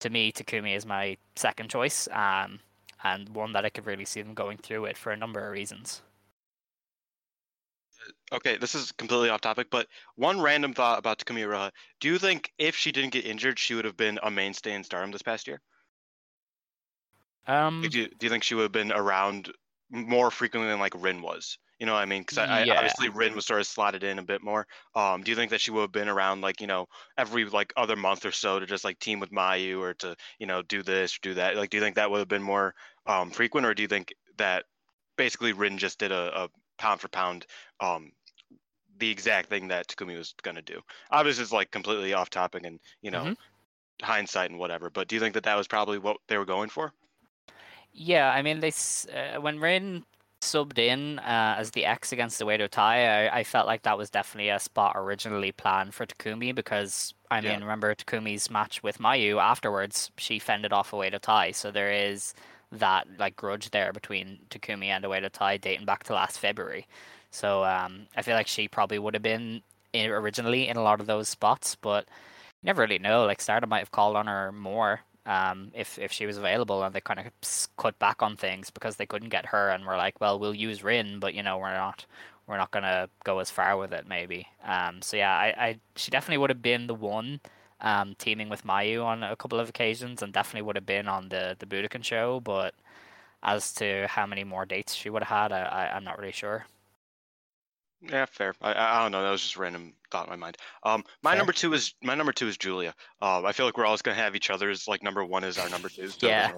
G: to me, Takumi is my second choice, um, and one that I could really see them going through it for a number of reasons.
H: Okay, this is completely off topic, but one random thought about Takumi Iroha. Do you think if she didn't get injured, she would have been a mainstay in Stardom this past year?
G: Um,
H: do, you, do you think she would have been around more frequently than like Rin was? You know what I mean? Because I,
G: Yeah.
H: I obviously Rin was sort of slotted in a bit more. Um, do you think that she would have been around like you know every like other month or so to just like team with Mayu or to you know do this or do that? Like, do you think that would have been more um, frequent, or do you think that basically Rin just did a, a pound for pound um, the exact thing that Takumi was gonna do? Obviously, it's like completely off topic and you know
G: Mhm.
H: hindsight and whatever. But do you think that that was probably what they were going for?
G: Yeah, I mean, they uh, when Rin subbed in uh, as the X against Oedo Tai, I, I felt like that was definitely a spot originally planned for Takumi because I
H: Yeah.
G: mean, remember Takumi's match with Mayu afterwards, she fended off Oedo Tai, so there is that like grudge there between Takumi and Oedo Tai dating back to last February. So um, I feel like she probably would have been in, originally in a lot of those spots, but you never really know. Like Stardom might have called on her more um, if if she was available, and they kind of cut back on things because they couldn't get her, and we're like, well, we'll use Rin, but you know, we're not we're not gonna go as far with it, maybe. Um, so yeah, I, I she definitely would have been the one um, teaming with Mayu on a couple of occasions, and definitely would have been on the the Budokan show. But as to how many more dates she would have had, I, I I'm not really sure.
H: Yeah, fair. I, I don't know. That was just a random thought in my mind. Um, my
G: Fair.
H: number two is my number two is Julia. Um, I feel like we're always gonna have each other's like number one is our number two. So
G: Yeah.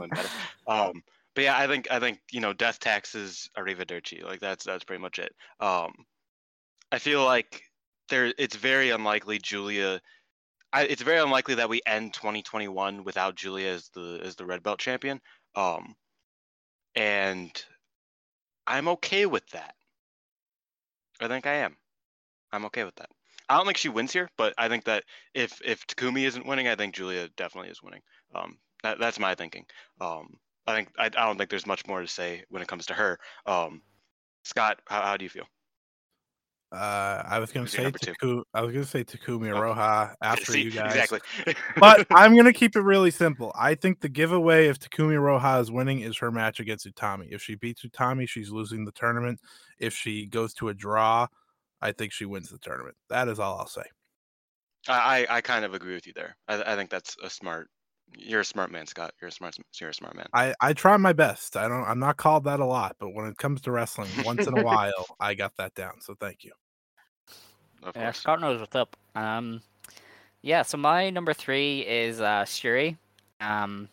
H: Um, but yeah, I think I think you know death taxes arrivederci. Like that's that's pretty much it. Um, I feel like there it's very unlikely Julia. I, it's very unlikely that we end 2021 without Julia as the as the red belt champion. Um, and I'm okay with that. I think I am. I'm okay with that. I don't think she wins here, but I think that if if Takumi isn't winning, I think Julia definitely is winning. Um, that, that's my thinking. Um, I think I, I don't think there's much more to say when it comes to her. Um, Scott, how, how do you feel?
I: Uh, I was gonna
H: Who's
I: say? Taku, I was gonna say Takumi
H: Oh.
I: Iroha [laughs] after
H: See,
I: you guys.
H: exactly.
I: but [laughs] I'm gonna keep it really simple. I think the giveaway if Takumi Iroha is winning is her match against Utami. If she beats Utami, she's losing the tournament. If she goes to a draw, I think she wins the tournament. That is all I'll say.
H: I, I I kind of agree with you there. I, I think that's a smart. You're a smart man, Scott. You're a smart. You're a smart man.
I: I I try my best. I don't. I'm not called that a lot, but when it comes to wrestling, once in a [laughs] while, I got that down. So thank you.
G: Yeah. Scott knows what's up. Um, yeah. So my number three is uh, Syuri. Um,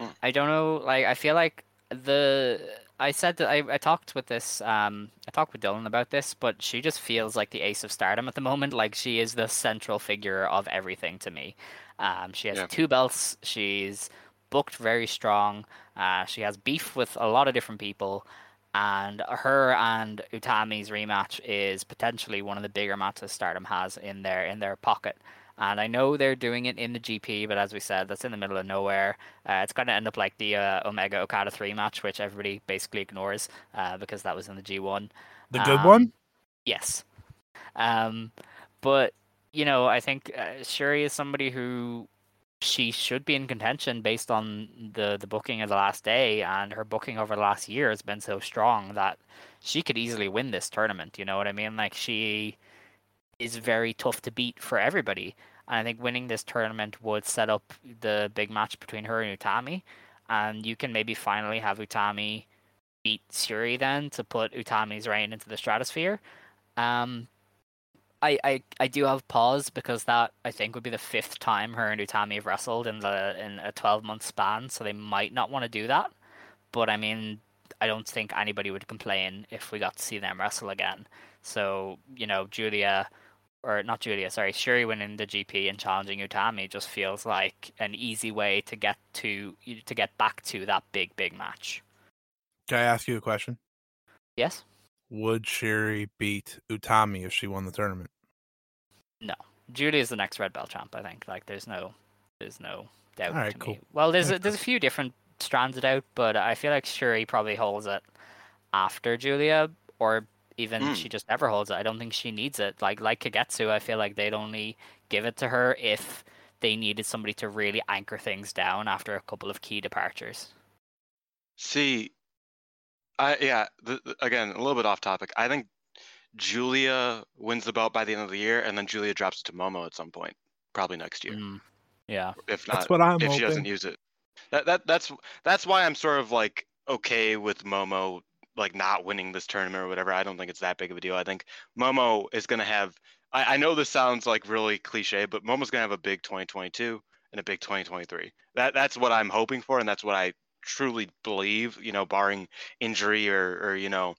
H: Mm.
G: I don't know. Like, I feel like the I said that I, I talked with this um I talked with Dylan about this, but she just feels like the ace of stardom at the moment. Like she is the central figure of everything to me. Um, she has
H: Yeah.
G: two belts. She's booked very strong. Uh, she has beef with a lot of different people, and her and Utami's rematch is potentially one of the bigger matches Stardom has in their in their pocket. And I know they're doing it in the GP, but as we said, that's in the middle of nowhere. Uh, it's going to end up like the uh, Omega Okada 3 match, which everybody basically ignores uh, because that was in the G1.
I: The good
G: Um,
I: one?
G: Yes. Um, but you know, I think uh, Syuri is somebody who she should be in contention based on the the booking of the last day, and her booking over the last year has been so strong that she could easily win this tournament. You know what I mean? Like she is very tough to beat for everybody, and I think winning this tournament would set up the big match between her and Utami, and you can maybe finally have Utami beat Syuri then to put Utami's reign into the stratosphere. Um, I, I, I do have pause because that I think would be the fifth time her and Utami have wrestled in the in a twelve month span, so they might not want to do that. But I mean, I don't think anybody would complain if we got to see them wrestle again. So you know, Julia, or not Julia, sorry, Syuri winning the GP and challenging Utami just feels like an easy way to get to to get back to that big big match.
I: Can I ask you a question?
G: Yes.
I: Would Syuri beat Utami if she won the tournament?
G: No, Julia is the next red belt champ. I think. Like, there's no, there's no doubt.
I: Alright,
G: to
I: cool.
G: Me. Well, there's a,
I: Alright,
G: there's a few different strands it out, but I feel like Syuri probably holds it after Julia, or even
H: Mm.
G: she just never holds it. I don't think she needs it. Like like Kagetsu, I feel like they'd only give it to her if they needed somebody to really anchor things down after a couple of key departures.
H: See, I yeah. The, the- again, a little bit off topic. I think Julia wins the belt by the end of the year, and then Julia drops it to Momo at some point, probably next year.
G: Mm, yeah.
H: If not,
I: That's what I'm
H: if she doesn't use it. That that that's that's why I'm sort of like okay with Momo like not winning this tournament or whatever. I don't think it's that big of a deal. I think Momo is gonna have. I, I know this sounds like really cliche, but Momo's gonna have a big 2022 and a big 2023. That that's what I'm hoping for, and that's what I truly believe. You know, barring injury or or you know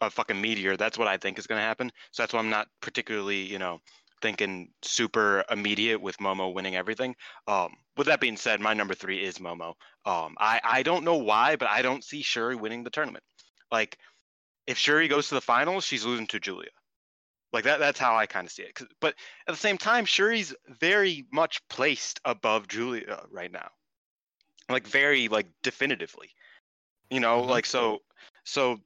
H: a fucking meteor. That's what I think is gonna happen. So that's why I'm not particularly you know thinking super immediate with Momo winning everything. Um, with that being said, my number three is Momo. Um, I, I don't know why, but I don't see Syuri winning the tournament. Like, if Syuri goes to the finals, she's losing to Julia. Like that that's how I kind of see it. But at the same time, Syuri's very much placed above Julia right now. Like very like definitively. You know, like so so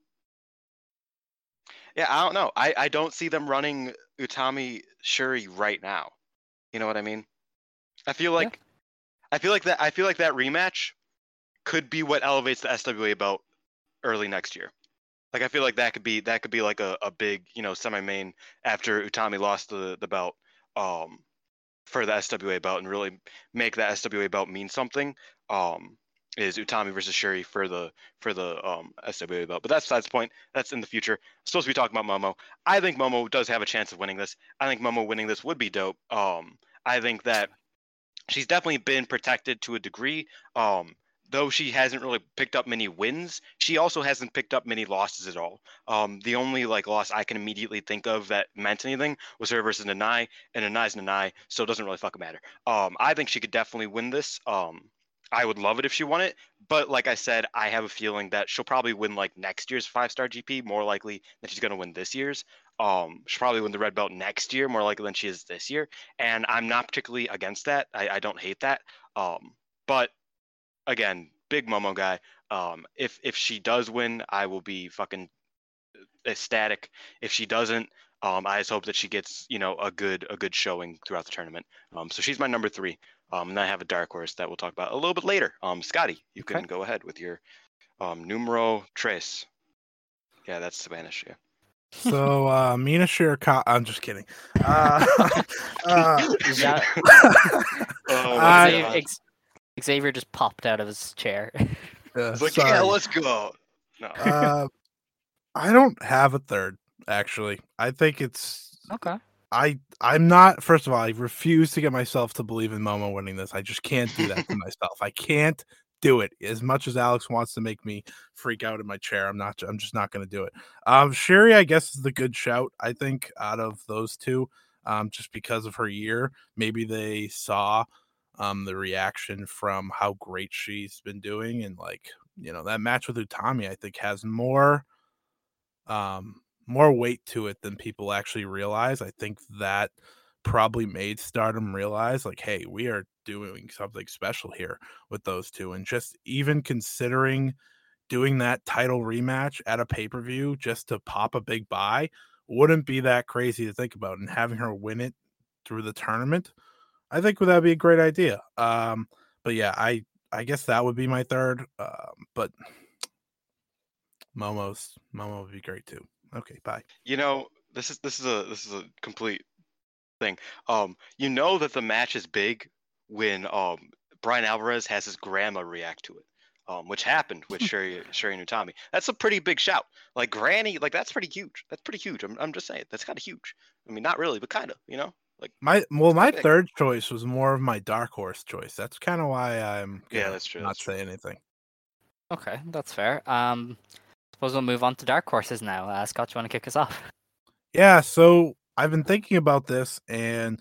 H: yeah, I don't know. I, I don't see them running Utami Syuri right now. You know what I mean? I feel like I feel like that I feel like that rematch could be what elevates the SWA belt early next year. Like I feel like that could be that could be like a, a big, you know, semi main after Utami lost the, the belt um for the SWA belt and really make that SWA belt mean something. Um is Utami versus Syuri for the for the um SWA belt. But that's besides the point. That's in the future. supposed to be talking about Momo. I think Momo does have a chance of winning this. I think Momo winning this would be dope. Um I think that she's definitely been protected to a degree. Um, though she hasn't really picked up many wins, she also hasn't picked up many losses at all. Um, the only like loss I can immediately think of that meant anything was her versus Nanae, and Nanae's Nanae, so it doesn't really fucking matter. Um, I think she could definitely win this. Um, I would love it if she won it, but like I said, I have a feeling that she'll probably win like next year's five star GP more likely than she's gonna win this year's. Um, she'll probably win the red belt next year more likely than she is this year, and I'm not particularly against that. I, I don't hate that. Um, but again, big Momo guy. Um, if if she does win, I will be fucking ecstatic. If she doesn't, um, I just hope that she gets you know a good a good showing throughout the tournament. Um, so she's my number three. Um, and I have a dark horse that we'll talk about a little bit later. Um, Scotty, you can go ahead with your um, numero tres. Yeah, that's Spanish. Yeah.
I: So uh Mina Shiraka I'm just kidding. Uh, [laughs] uh,
G: that- [laughs] [laughs]
H: Oh,
I: I-
G: Xavier, X- Xavier just popped out of his chair. [laughs]
I: uh,
H: It's like, yeah, let's go. No.
I: uh, [laughs] I don't have a third actually. I think it's
G: okay.
I: I I'm not first of all, I refuse to get myself to believe in Momo winning this. I just can't do that to [laughs] myself. I can't do it. As much as Alex wants to make me freak out in my chair, I'm not. I'm just not going to do it. Um, Syuri, I guess, is the good shout. I think out of those two, um, just because of her year, maybe they saw um the reaction from how great she's been doing, and like you know that match with Utami, I think has more um more weight to it than people actually realize. I think that probably made Stardom realize like, hey, we are doing something special here with those two. And just even considering doing that title rematch at a pay-per-view just to pop a big buy wouldn't be that crazy to think about. And having her win it through the tournament, I think that would be a great idea. Um, but yeah, I I guess that would be my third. Um, but Momo's Momo would be great too. Okay, bye.
H: You know, this is this is a this is a complete thing. Um, you know that the match is big when um Brian Alvarez has his grandma react to it. Um, which happened with Syuri Syuri and Utami. That's a pretty big shout. Like Granny, like that's pretty huge. That's pretty huge. I'm I'm just saying that's kind of huge. I mean, not really, but kind of. You know, like
I: My well, my
H: big.
I: third choice was more of my dark horse choice. That's kind of why I'm
H: Yeah, that's true,
I: Not
H: that's true.
I: say anything.
G: Okay, that's fair. Um, suppose we'll move on to dark horses now. Uh, Scott, you want to kick us off?
I: Yeah, so I've been thinking about this and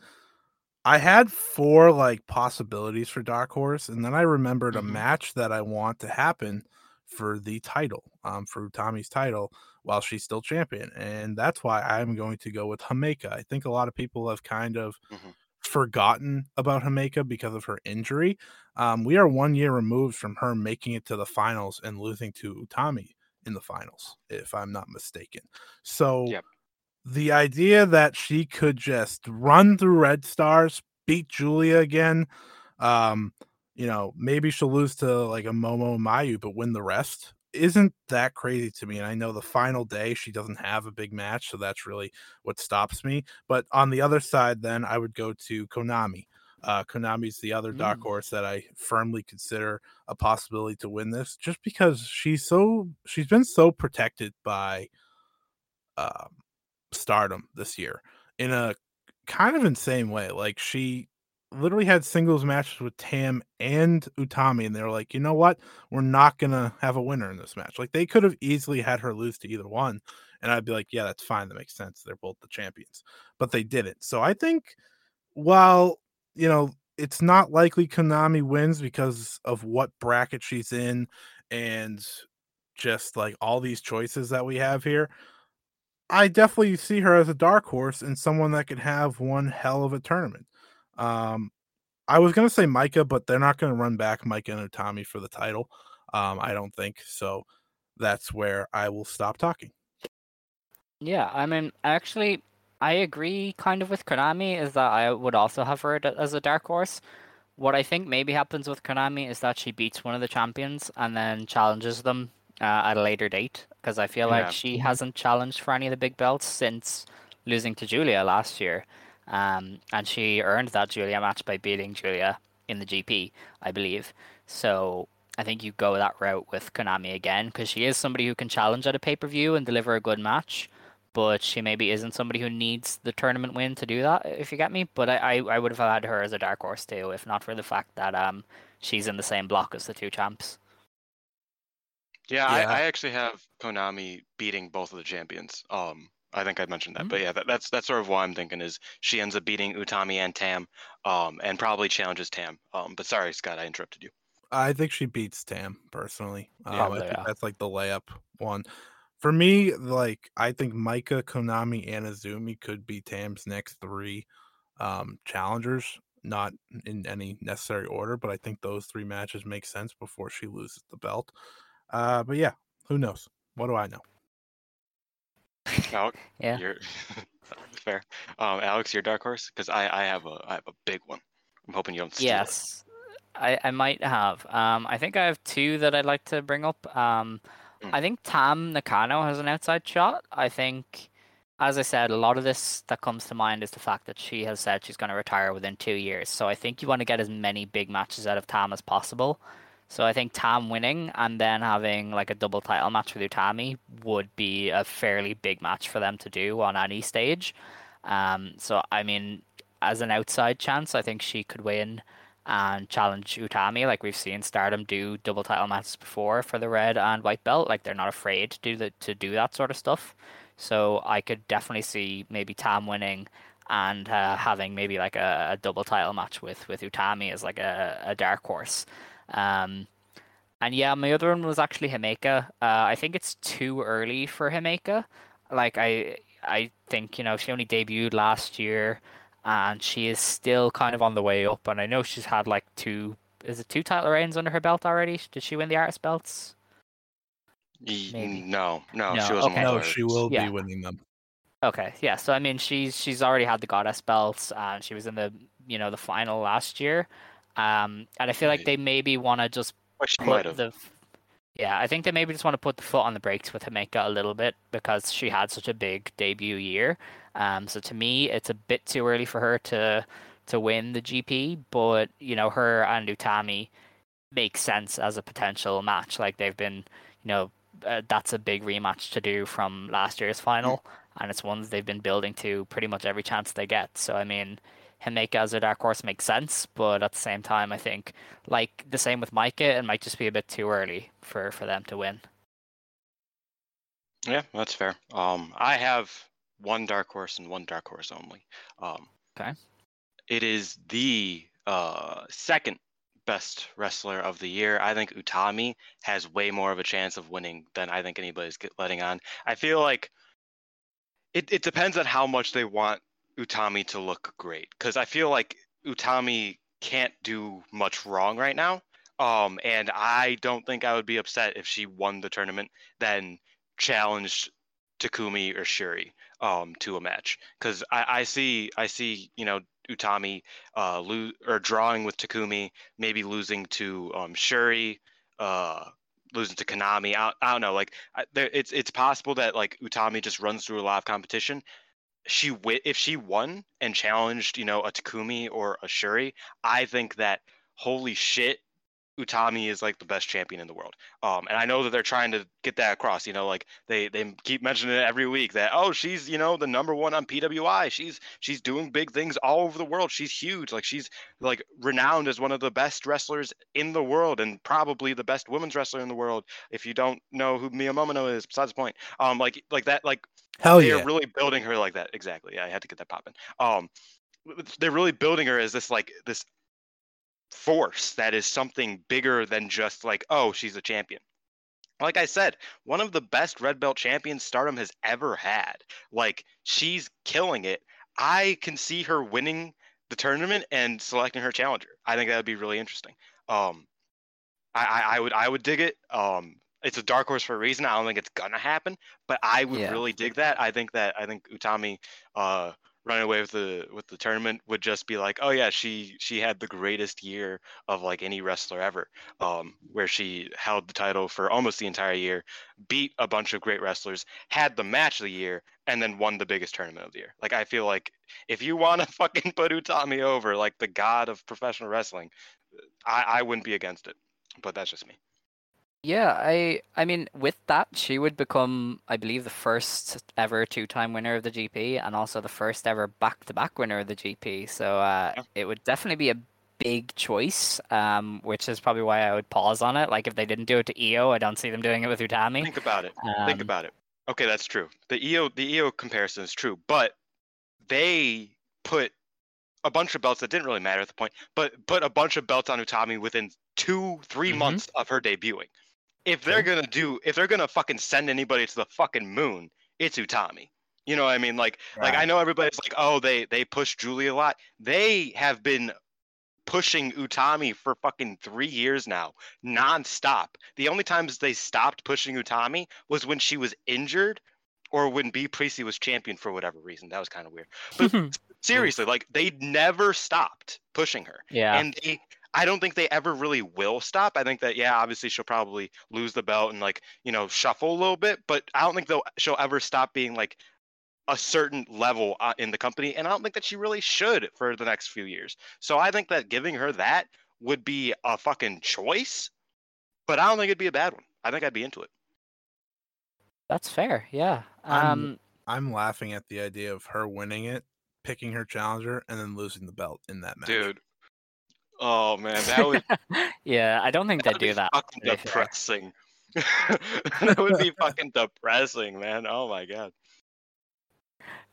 I: I had four like possibilities for Dark Horse, and then I remembered
H: Mm-hmm.
I: a match that I want to happen for the title, um, for Tommy's title while she's still champion. And that's why I'm going to go with Himeka. I think a lot of people have kind of
H: Mhm.
I: forgotten about Himeka because of her injury. Um, we are one year removed from her making it to the finals and losing to Utami in the finals, if I'm not mistaken. So
H: Yep.
I: the idea that she could just run through Red Stars, beat Julia again, um, you know, maybe she'll lose to like a Momo Mayu, but win the rest isn't that crazy to me. And I know the final day she doesn't have a big match, so that's really what stops me. But on the other side, then I would go to Konami. Uh, Konami's the other dark
G: Mm.
I: horse that I firmly consider a possibility to win this, just because she's so she's been so protected by um, stardom this year in a kind of insane way. Like she literally had singles matches with Tam and Utami, and they were like, you know what? We're not gonna have a winner in this match. Like they could have easily had her lose to either one, and I'd be like, yeah, that's fine. That makes sense. They're both the champions, but they didn't. So I think while you know it's not likely Konami wins because of what bracket she's in and just like all these choices that we have here. I definitely see her as a dark horse and someone that could have one hell of a tournament. Um, I was gonna say Maika, but they're not gonna run back Maika and Utami for the title. Um, I don't think so. That's where I will stop talking.
G: Yeah, I mean, actually, I agree kind of with Konami is that I would also have her as a dark horse. What I think maybe happens with Konami is that she beats one of the champions and then challenges them uh, at a later date because I feel
H: Yeah.
G: like she hasn't challenged for any of the big belts since losing to Julia last year. Um, and she earned that Julia match by beating Julia in the GP, I believe. So I think you go that route with Konami again because she is somebody who can challenge at a pay per view and deliver a good match but she maybe isn't somebody who needs the tournament win to do that, if you get me. But I, I, I would have had her as a dark horse too, if not for the fact that um she's in the same block as the two champs.
H: Yeah, I,
I: Yeah.
H: I actually have Konami beating both of the champions. Um, I think I mentioned that,
G: Mm.
H: but yeah, that, that's that's sort of what I'm thinking is she ends up beating Utami and Tam, um, and probably challenges Tam. Um, but sorry, Scott, I interrupted you.
I: I think she beats Tam personally. Um, I think
G: yeah.
I: that's like the layup one. For me, like I think Maika, Konami, and Azumi could be Tam's next three um, challengers. Not in any necessary order, but I think those three matches make sense before she loses the belt. Uh, but yeah, who knows? What do I know?
H: Alex, [laughs]
G: Yeah.
H: you're [laughs] fair. Um, Alex, your dark horse, because I, I have a I have a big one. I'm hoping you don't steal it.
G: Yes, I, I might have. Um, I think I have two that I'd like to bring up. Um,
H: Mm.
G: I think Tam Nakano has an outside shot. I think, as I said, a lot of this that comes to mind is the fact that she has said she's going to retire within two years. So I think you want to get as many big matches out of Tam as possible. So I think Tam winning and then having like a double title match with Utami would be a fairly big match for them to do on any stage. Um, so I mean, as an outside chance, I think she could win. and challenge Utami. Like we've seen Stardom do double title matches before for the red and white belt. Like they're not afraid to do the, to do that sort of stuff. So I could definitely see maybe Tam winning and uh, having maybe like a, a, double title match with with Utami as like a, a dark horse. Um, and yeah, my other one was actually Himeka. Uh, I think it's too early for Himeka. Like I I think you know she only debuted last year and she is still kind of on the way up. And I know she's had like two, is it two title reigns under her belt already? Did she win the artist belts?
H: Maybe. No, no,
G: No,
H: she wasn't.
G: okay.
I: No, she will
G: Yeah.
I: be winning them.
G: Okay, yeah. So I mean, she's she's already had the goddess belts, and she was in the you know the final last year. Um, and I feel like they maybe want to just put the yeah, I think they maybe just want to put the foot on the brakes with Himeka a little bit because she had such a big debut year. Um, so to me, it's a bit too early for her to to win the GP, but you know, her and Utami makes sense as a potential match. Like they've been, you know, uh, that's a big rematch to do from last year's final, and it's ones they've been building to pretty much every chance they get. So I mean, Himeka as a dark horse makes sense, but at the same time, I think like the same with Maika, it might just be a bit too early for for them to win.
H: Yeah, that's fair. Um, I have one dark horse and one dark horse only. Um,
G: Okay.
H: It is the uh, second best wrestler of the year. I think Utami has way more of a chance of winning than I think anybody's letting on. I feel like it, it depends on how much they want Utami to look great. Because I feel like Utami can't do much wrong right now. Um, and I don't think I would be upset if she won the tournament, then challenged Takumi or Syuri um, to a match. Because I, I see, I see, you know, Utami uh, lo- or drawing with Takumi, maybe losing to um, Syuri, uh, losing to Konami. I, I don't know. Like, I, there, it's it's possible that like Utami just runs through a lot of competition. She wi- if she won and challenged, you know, a Takumi or a Syuri, I think that holy shit, Utami is like the best champion in the world. Um, and I know that they're trying to get that across. You know, like they they keep mentioning it every week that oh she's you know the number one on PWI. She's she's doing big things all over the world. She's huge. Like she's like renowned as one of the best wrestlers in the world and probably the best women's wrestler in the world. If you don't know who Mio Momono is, besides the point. Um, like like that like
I: Hell
H: they're
I: yeah.
H: really building her like that. Exactly. Yeah, I had to get that popping. Um, they're really building her as this like this force that is something bigger than just like oh she's a champion. Like I said, one of the best red belt champions Stardom has ever had. Like she's killing it. I can see her winning the tournament and selecting her challenger. I think that would be really interesting. Um, I, I, I would I would dig it. Um, it's a dark horse for a reason. I don't think it's gonna happen, but I would
G: Yeah.
H: really dig that. I think that I think Utami uh, running away with the with the tournament would just be like, oh yeah, she she had the greatest year of like any wrestler ever. Um, where she held the title for almost the entire year, beat a bunch of great wrestlers, had the match of the year, and then won the biggest tournament of the year. Like I feel like if you want to [laughs] fucking put Utami over, like the god of professional wrestling, I I wouldn't be against it. But that's just me.
G: Yeah, I I mean with that she would become I believe the first ever two-time winner of the GP and also the first ever back-to-back winner of the GP. So uh,
H: Yeah.
G: it would definitely be a big choice, um, which is probably why I would pause on it. Like if they didn't do it to Io, I don't see them doing it with Utami.
H: Think about it. Think
G: Um,
H: about it. Okay, that's true. The Io the Io comparison is true, but they put a bunch of belts that didn't really matter at the point, but put a bunch of belts on Utami within two, 3
G: Mhm.
H: months of her debuting. If they're gonna do, if they're gonna fucking send anybody to the fucking moon, it's Utami. You know what I mean? Like, like I know everybody's like, oh, they they push Julie a lot. They have been pushing Utami for fucking three years now, nonstop. The only times they stopped pushing Utami was when she was injured or when Bea Priestley was champion for whatever reason. That was kind of weird. But [laughs] seriously, like they never stopped pushing her.
G: Yeah.
H: And they I don't think they ever really will stop. I think that yeah, obviously she'll probably lose the belt and like, you know, shuffle a little bit, but I don't think they'll she'll ever stop being like a certain level uh, in the company and I don't think that she really should for the next few years. So I think that giving her that would be a fucking choice, but I don't think it'd be a bad one. I think I'd be into it.
G: That's fair. Yeah.
I: I'm-
G: Um,
I: I'm laughing at the idea of her winning it, picking her challenger, and then losing the belt in that match.
H: Dude, Oh man, that would [laughs]
G: yeah, I don't think they do that.
H: fucking
G: to be fair.
H: depressing. [laughs] that would be fucking depressing, man. Oh my god.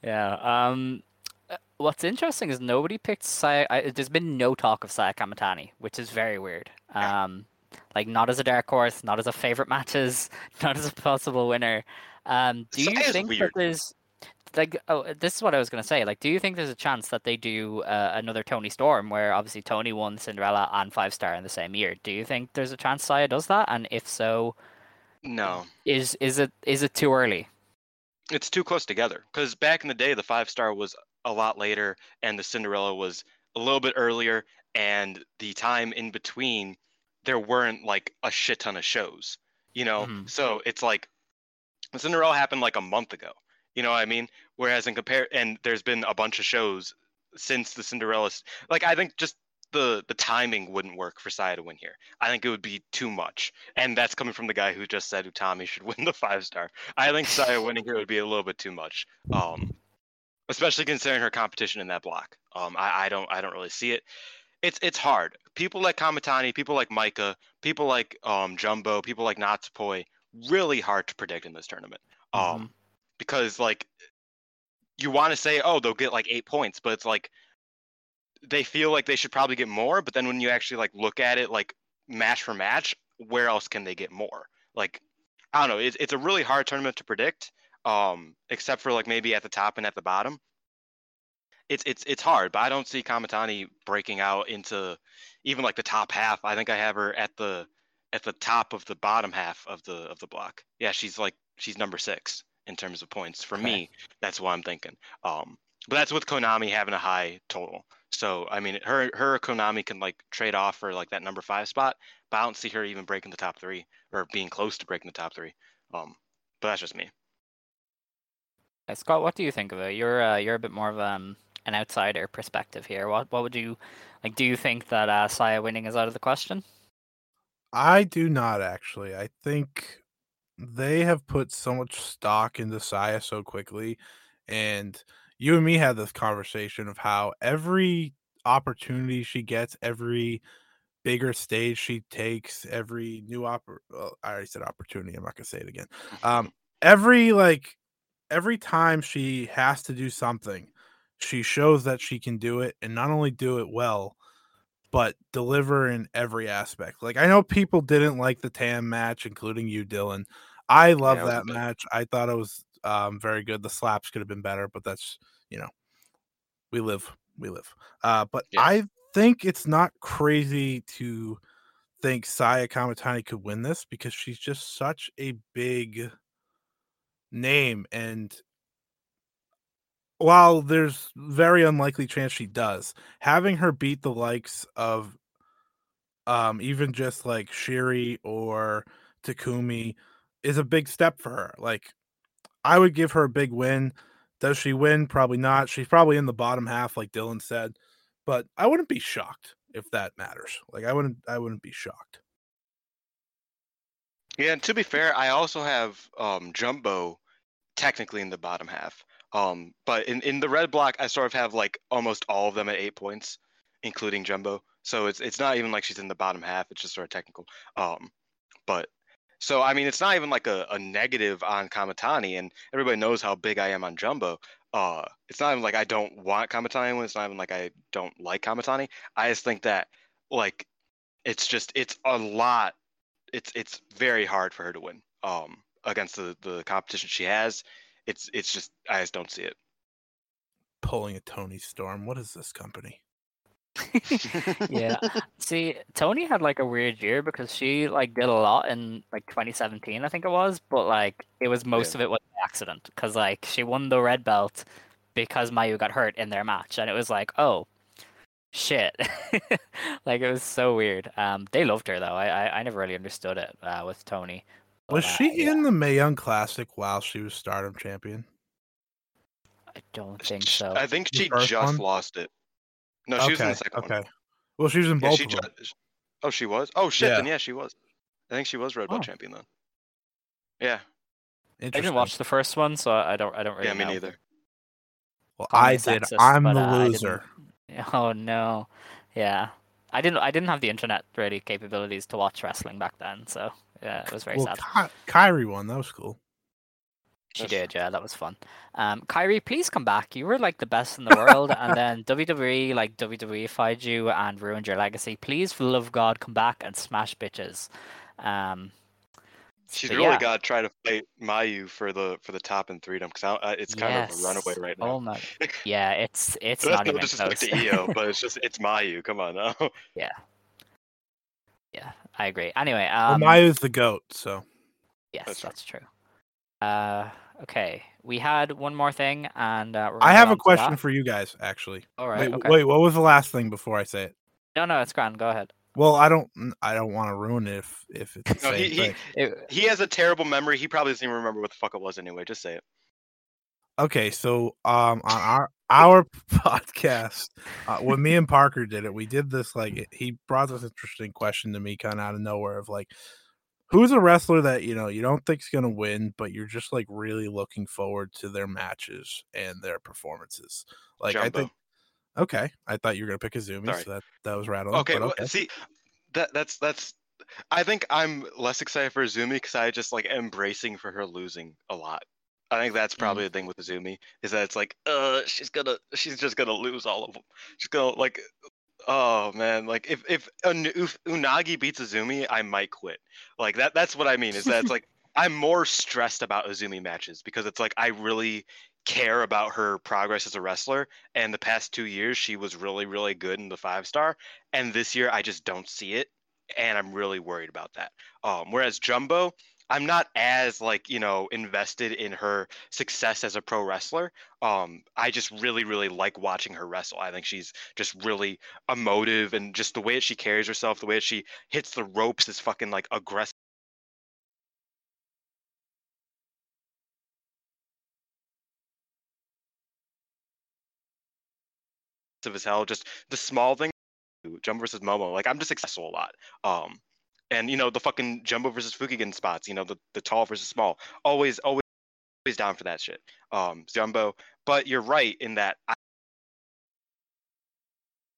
G: Yeah. Um, uh, what's interesting is nobody picked Saya. I, there's been no talk of Saya Kamitani, which is very weird. Um, like not as a dark horse, not as a favorite matches, [laughs] not as a possible winner. Um, do you think
H: weird.
G: that there's like oh this is what I was gonna say like do you think there's a chance that they do uh, another Toni Storm where obviously Toni won Cinderella and Five Star in the same year do you think there's a chance Saya does that and if so
H: No.
G: is is it is it too early
H: It's too close together. Because back in the day, the five star was a lot later, and the Cinderella was a little bit earlier, and the time in between, there weren't like a shit ton of shows. You know,
G: Mhm.
H: so it's like the Cinderella happened like a month ago. You know what I mean? Whereas in compare, and there's been a bunch of shows since the Cinderella. Like I think just the the timing wouldn't work for Saya to win here. I think it would be too much, and that's coming from the guy who just said Utami should [laughs] win the five star. I think Saya winning here would be a little bit too much. Um, especially considering her competition in that block. Um, I, I don't I don't really see it. It's it's hard. People like Kamitani, people like Maika, people like um Jumbo, people like Natsupoi, really hard to predict in this tournament. Um, because like you want to say, oh, they'll get like eight points, but it's like they feel like they should probably get more. But then when you actually like look at it, like match for match, where else can they get more? Like I don't know. It's it's a really hard tournament to predict. Um, except for like maybe at the top and at the bottom. It's it's it's hard, but I don't see Kamitani breaking out into even like the top half. I think I have her at the at the top of the bottom half of the of the block. Yeah, she's like she's number six in terms of points. For me, that's what I'm thinking. Um, but that's with Konami having a high total. So I mean, her her Konami can like trade off for like that number five spot, but I don't see her even breaking the top three or being close to breaking the top three. Um, but that's just me.
G: Uh, Scott, what do you think of it? You're uh, you're a bit more of um, an outsider perspective here. What what would you like? Do you think that uh, Saya winning is out of the question?
I: I do not actually. I think they have put so much stock into Saya so quickly. And you and me had this conversation of how every opportunity she gets, every bigger stage she takes, every new oppor- well, I already said opportunity. I'm not gonna say it again. Um, every like every time she has to do something, she shows that she can do it, and not only do it well, but deliver in every aspect. Like I know people didn't like the Tam match, including you, Dylan. I love
H: Yeah, it was a
I: that match. I thought it was um, very good. The slaps could have been better, but that's you know, we live, we live. Uh, but
H: Yeah.
I: I think it's not crazy to think Saya Kamitani could win this because she's just such a big name and while there's very unlikely chance she does having her beat the likes of um even just like Syuri or takumi is a big step for her like i would give her a big win. Does she win? Probably not. She's probably in the bottom half like dylan said but i wouldn't be shocked if that matters like i wouldn't i wouldn't be shocked.
H: Yeah, and to be fair, I also have um, Jumbo technically in the bottom half. Um, but in, in the red block, I sort of have like almost all of them at eight points, including Jumbo. So it's it's not even like she's in the bottom half. It's just sort of technical. Um, but so I mean, it's not even like a, a negative on Kamitani, and everybody knows how big I am on Jumbo. Uh, it's not even like I don't want Kamitani. It's not even like I don't like Kamitani. I just think that like it's just it's a lot it's it's very hard for her to win um against the the competition she has it's it's just i just don't see it
I: pulling a toni storm what is this company [laughs]
G: yeah. [laughs] See, Toni had like a weird year because she like did a lot in like 2017, I think it was, but like it was most
H: Yeah.
G: of it was an accident because like she won the red belt because Mayu got hurt in their match, and it was like, oh, shit, [laughs] like it was so weird. Um, they loved her though. I I, I never really understood it uh, with Toni.
I: Was
G: But, uh,
I: she
G: yeah,
I: in the Mae Young Classic while she was Stardom champion?
G: I don't think so.
H: i think she just
I: one?
H: lost it no she was in the second
I: okay.
H: one
I: Well, she was in
H: yeah,
I: both
H: she
I: of them.
H: ju- oh she was oh shit
I: Yeah.
H: then yeah she was i think she was red belt
I: Oh.
H: champion then yeah
G: I didn't watch the first one, so I don't I don't really
H: yeah me
G: know.
H: neither
I: Well,
G: Call me
I: did.
G: sexist,
I: I'm
G: but,
I: the
G: uh,
I: loser. [laughs]
G: Oh no, yeah. I didn't I didn't have the internet ready capabilities to watch wrestling back then, so yeah, it was very
I: Well,
G: sad.
I: Ky- Kairi won. That was cool.
G: She did, yeah, that was fun. Um, Kairi, please come back. You were like the best in the world, and [laughs] then WWE like WWEified you and ruined your legacy. Please, for the love of God, come back and smash bitches. Um,
H: She's
G: but
H: really
G: yeah.
H: got to try to fight Mayu for the for the top in freedom because it's kind of a runaway right now.
G: Oh my, yeah, it's [laughs] it's
H: That's
G: not even
H: disrespect
G: close.
H: to Io, but it's [laughs] just it's Mayu. Come on now.
G: yeah, yeah, I agree. Anyway,
I: Well,
G: um,
I: Mayu's the goat, so
G: yes, that's, true. Uh, okay, we had one more thing, and uh, we're
I: I have a question for you guys. Actually,
G: All right,
I: Wait,
G: okay.
I: wait. What was the last thing before I say it?
G: No, no, it's grand. Go ahead.
I: Well, I don't. I don't want to ruin it if if it's the
H: No,
I: same
H: he,
I: thing.
H: he he has a terrible memory. He probably doesn't even remember what the fuck it was anyway. Just say it.
I: Okay, so um, on our our [laughs] podcast, uh, when me and Parker did it, we did this like he brought this interesting question to me, kind of out of nowhere, of like, who's a wrestler that you know you don't think's gonna win, but you're just like really looking forward to their matches and their performances. Like I think, okay, I thought you were gonna pick Azumi,
H: Sorry.
I: so that that was rattling.
H: Okay,
I: but
H: well,
I: okay.
H: see, that that's that's. I think I'm less excited for Azumi because I just like embracing for her losing a lot. I think that's probably the thing with Azumi is that it's like, uh, she's gonna, she's just gonna lose all of them. She's gonna like, oh man, like if if, if Unagi beats Azumi, I might quit. Like that. That's what I mean. Is that it's [laughs] like I'm more stressed about Azumi matches because it's like I really care about her progress as a wrestler. And the past two years, she was really, really good in the five star. And this year, I just don't see it. And I'm really worried about that. Um, whereas Jumbo, I'm not as like you know invested in her success as a pro wrestler. Um, I just really, really like watching her wrestle. I think she's just really emotive, and just the way that she carries herself, the way that she hits the ropes is fucking like aggressive. as hell. Just the small thing, Jumbo versus Momo. Like I'm just successful a lot. Um, and you know the fucking Jumbo versus Fukigen spots. You know the the tall versus small. Always, always, always down for that shit. Um, Jumbo. But you're right in that. I,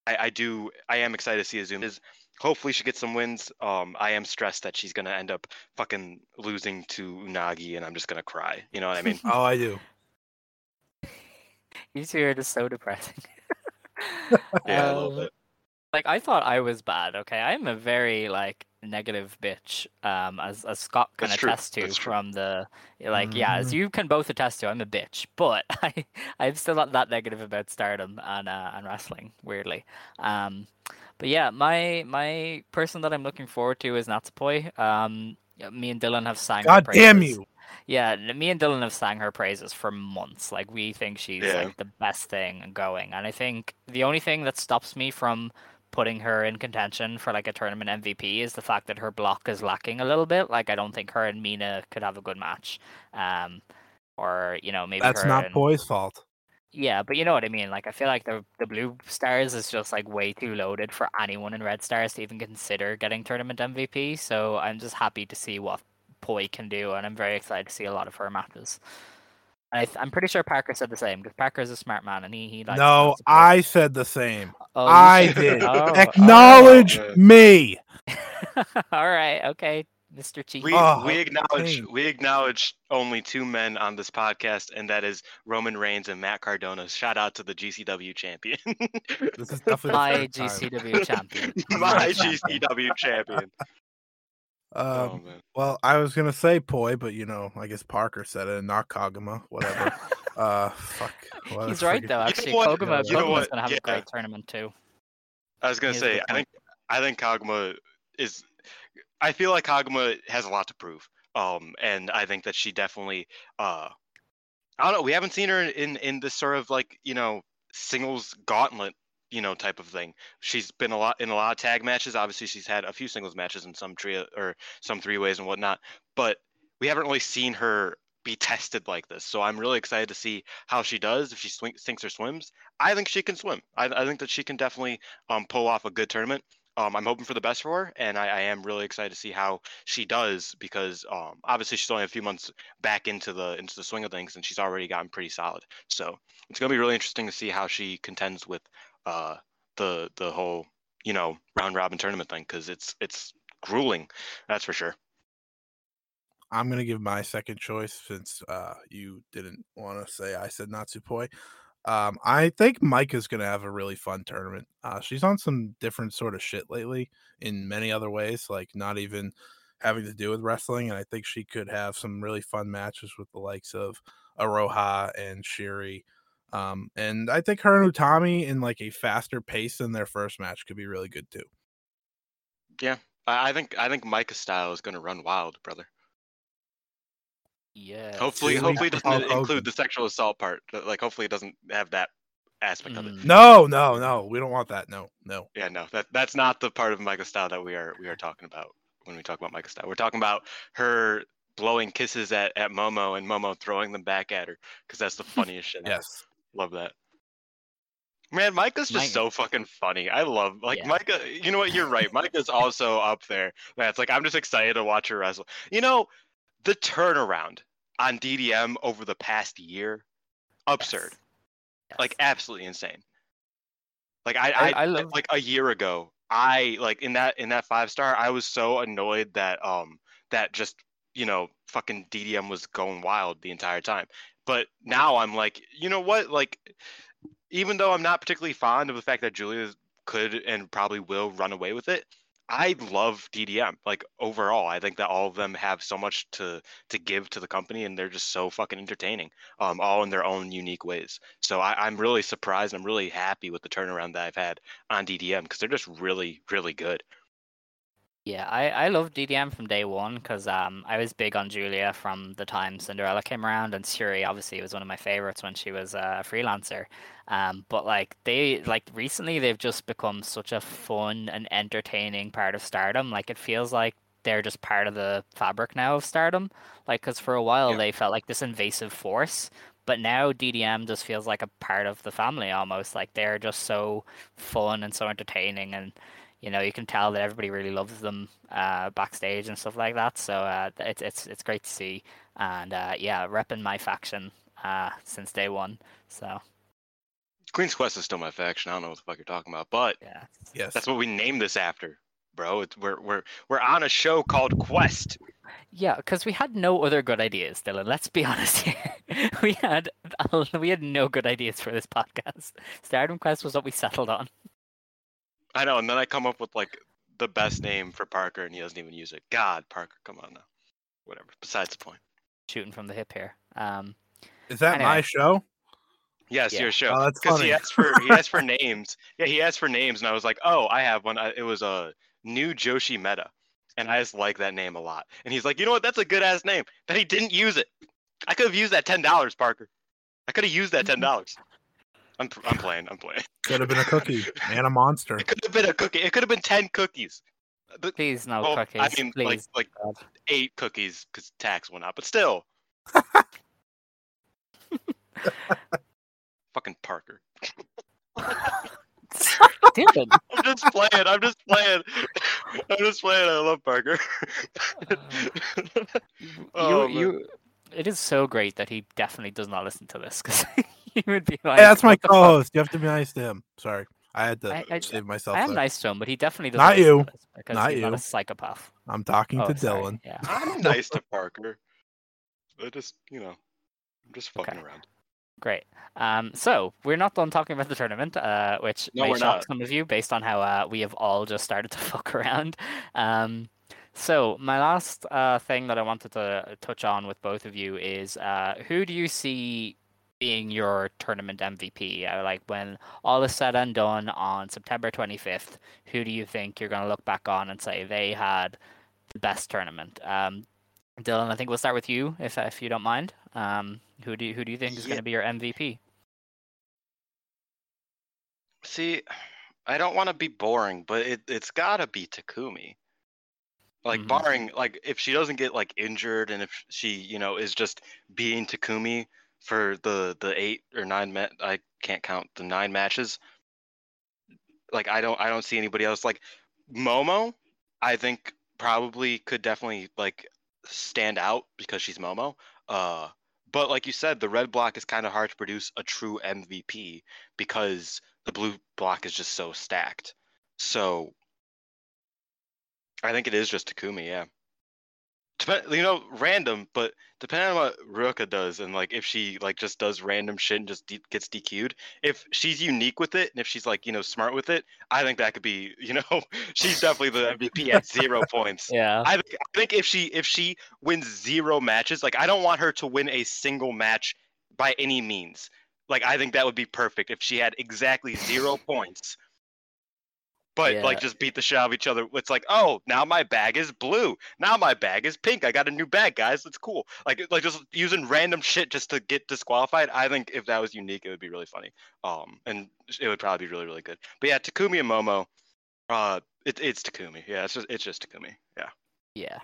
H: I, I do. I am excited to see Azumi. Is hopefully she gets some wins. Um, I am stressed that she's gonna end up fucking losing to Unagi, and I'm just gonna cry. You know what I mean?
I: oh, I do. [laughs]
G: You two are just so depressing. [laughs]
H: Yeah, a little
G: Um,
H: bit.
G: Like I thought I was bad. Okay, I'm a very like negative bitch. Um, as as Scott can
H: That's true,
G: attest to
H: that's true.
G: from the like yeah, as
I: Mhm.
G: you can both attest to. I'm a bitch, but [laughs] I I'm still not that negative about Stardom and uh, and wrestling. Weirdly, um, but yeah, my my person that I'm looking forward to is Natsupoi. Um, me and Dylan have sang.
I: God damn you!
G: Yeah, me and Dylan have sang her praises for months. Like we think she's
H: Yeah.
G: like the best thing going, and I think the only thing that stops me from putting her in contention for like a tournament MVP is the fact that her block is lacking a little bit. Like I don't think her and Mina could have a good match. Um, or you know maybe
I: That's not
G: and-
I: Poi's fault.
G: yeah, but you know what I mean. Like I feel like the the blue stars is just like way too loaded for anyone in red stars to even consider getting tournament MVP. So I'm just happy to see what Poi can do, and I'm very excited to see a lot of her matches. And I th- I'm pretty sure Parker said the same because Parker is a smart man and he he likes.
I: No,
G: lots of Poi.
I: I said the same.
G: Oh,
I: I did.
G: Oh,
I: Acknowledge
H: oh.
I: me. [laughs]
G: All right, okay, Mr. Chief.
H: We
I: Oh,
H: we acknowledge
I: pain.
H: we acknowledge only two men on this podcast, and that is Roman Reigns and Matt Cardona. Shout out to the GCW champion.
I: This is definitely
G: My. GCW champion. [laughs]
H: My. GCW champion. Oh
I: Um,
H: man.
I: well, I was gonna say Poi, but you know, I guess Parker said it, not Koguma. Whatever. [laughs] uh, fuck. Well,
G: He's
I: that's
G: right
I: freaking-
G: though.
H: know
G: Actually,
H: what?
G: Koguma,
I: You know
G: Koguma's
H: what?
G: gonna have
H: Yeah.
G: a great tournament too.
H: I was gonna
G: He
H: say, I think I think Koguma is. I feel like Koguma has a lot to prove. Um, and I think that she definitely. Uh, I don't know. We haven't seen her in in this sort of like you know singles gauntlet you know type of thing. She's been a lot in a lot of tag matches. Obviously, she's had a few singles matches and some trio or some three ways and whatnot. But we haven't really seen her be [laughs] tested like this. So I'm really excited to see how she does if she sinks or swims. I think she can swim. I, I think that she can definitely um, pull off a good tournament. Um, I'm hoping for the best for her, and I, I am really excited to see how she does because um, obviously she's only a few months back into the into the swing of things, and she's already gotten pretty solid. So it's gonna be really interesting to see how she contends with uh, the the whole you know round robin tournament thing because it's it's grueling. That's for sure.
I: I'm gonna give my second choice since uh, you didn't want to say I said Natsupoi. Um, I think Maika is gonna have a really fun tournament. Uh, she's on some different sort of shit lately in many other ways, like not even having to do with wrestling. And I think she could have some really fun matches with the likes of Iroha and Syuri. Um, and I think her and Utami in like a faster pace than their first match could be really good too.
H: Yeah, I, I think I think Maika's style is going to run wild, brother.
G: Yeah.
H: Hopefully,
I: See, we
H: hopefully it doesn't
I: Hulk Hogan.
H: include the sexual assault part. Like, hopefully it doesn't have that aspect of it.
G: Mm.
I: No, no, no. We don't want that. No, no.
H: Yeah, no, that that's not the part of Maika style that we are we are talking about when we talk about Maika style. We're talking about her blowing kisses at, at Momo and Momo throwing them back at her because that's the funniest shit.
I: Yes.
H: Love that. Man, Maika's just
G: Mike-
H: so fucking funny. I love like
G: Yeah.
H: Maika. You know what? You're right. Maika's also up there. That's like I'm just excited to watch her wrestle. You know, the turnaround on DDM over the past year, absurd.
G: Yes.
H: Like absolutely insane. Like I,
G: I-
H: I,
G: I love-
H: like a year ago, I like in that in that five star, I was so annoyed that um that just you know fucking DDM was going wild the entire time. But now I'm like, you know what? Like, even though I'm not particularly fond of the fact that Julia could and probably will run away with it, I love DDM. Like overall, I think that all of them have so much to to give to the company, and they're just so fucking entertaining, um, all in their own unique ways. So I, I'm really surprised. I'm really happy with the turnaround that I've had on DDM because they're just really, really good.
G: Yeah, I, I love DDM from day one because um, I was big on Julia from the time Cinderella came around, and Syuri obviously was one of my favorites when she was a freelancer. Um, but like they like recently they've just become such a fun and entertaining part of Stardom. Like it feels like they're just part of the fabric now of Stardom. Like because for a while
H: Yeah.
G: they felt like this invasive force, but now DDM just feels like a part of the family almost. Like they're just so fun and so entertaining and you know you can tell that everybody really loves them uh, backstage and stuff like that. So uh, it's it's it's great to see, and uh, yeah, repping my faction uh, since day one. So
H: Queen's Quest is still my faction. I don't know what the fuck you're talking about, but
G: yeah,
I: Yes.
H: that's what we named this after, bro. It's, we're we're we're on a show called Quest.
G: yeah, because we had no other good ideas, Dylan. Let's be [laughs] honest here. we had [laughs] we had no good ideas for this podcast. Stardom Quest was what we settled on.
H: I know, and then I come up with like the best name for Parker, and he doesn't even use it. God, Parker, come on now. Whatever. Besides the point.
G: Shooting from the hip here. Um,
I: Is that my show?
H: Yes,
G: Yeah.
H: your show.
I: Oh, that's
H: Because he asked for he asked for [laughs] names. Yeah, he asked for names, and I was like, oh, I have one. I- It was a new Joshi Meta, and I just like that name a lot. And he's like, you know what? That's a good ass name. Then he didn't use it. I could have used that ten dollars, Parker. I could have used that ten dollars. I'm I'm playing. I'm playing. [laughs]
I: Could have been a cookie [laughs] and a monster.
H: It could have been a cookie. It could have been ten cookies. The-
G: please no
H: well,
G: cookies.
H: I mean, like
G: please.
H: like
G: God.
H: eight cookies because tax went up, but still. [laughs] Fucking Parker.
G: Dylan.
H: I'm just playing. I'm just playing. I'm just playing. I love Parker. Oh,
G: you,
H: man.
G: you, it is so great that he definitely does not listen to this because [laughs] he would be like,
I: Hey, that's my
G: "What
I: co-host. You have to be nice to him. Sorry, I had to
G: I- I-
I: save myself.
G: I am
I: there.
G: nice to him, but he definitely doesn't.
I: Not you.
G: because
I: Not
G: he's not
I: you.
G: a psychopath.
I: I'm talking
G: Oh,
I: to
G: sorry,
I: Dylan.
G: Yeah.
H: I'm [laughs] nice to Parker. I just, you know, I'm just fucking
G: Okay.
H: around.
G: Great. Um, so we're not done talking about the tournament, uh, which
H: No,
G: may shock some of you based on how uh, we have all just started to [laughs] fuck around. Um, so my last uh, thing that I wanted to touch on with both of you is uh, who do you see being your tournament MVP? Uh, like when all is said and done on September 25th, who do you think you're going to look back on and say they had the best tournament? Um, Dylan, I think we'll start with you, if if you don't mind. Um, who do you, who do you think is going to be your MVP?
H: See, I don't want to be boring, but it it's gotta be Takumi. Like
G: Mhm.
H: barring like if she doesn't get like injured and if she you know is just being Takumi for the the eight or nine ma- I can't count the nine matches. Like I don't I don't see anybody else like Momo. I think probably could definitely like stand out because she's Momo. Uh, but like you said, the red block is kind of hard to produce a true MVP because the blue block is just so stacked. So I think it is just Takumi, yeah. You know, random, but depending on what Ruka does, and like if she like just does random shit and just de- gets DQ'd, if she's unique with it, and if she's like you know smart with it, I think that could be [laughs] you know she's definitely the MVP at [laughs] zero points.
G: Yeah.
H: I think I think if she if she wins zero matches, like I don't want her to win a single match by any means. Like I think that would be perfect if she had exactly zero points but
G: Yeah.
H: like just beat the shit out of each other. It's like, oh, now my bag is blue. Now my bag is pink. I got a new bag, guys. It's cool. Like like just using random shit just to get disqualified. I think if that was unique, it would be really funny. Um, and it would probably be really really good. But yeah, Takumi and Momo, uh, it, it's Takumi. Yeah, it's just it's just Takumi. Yeah.
G: Yeah.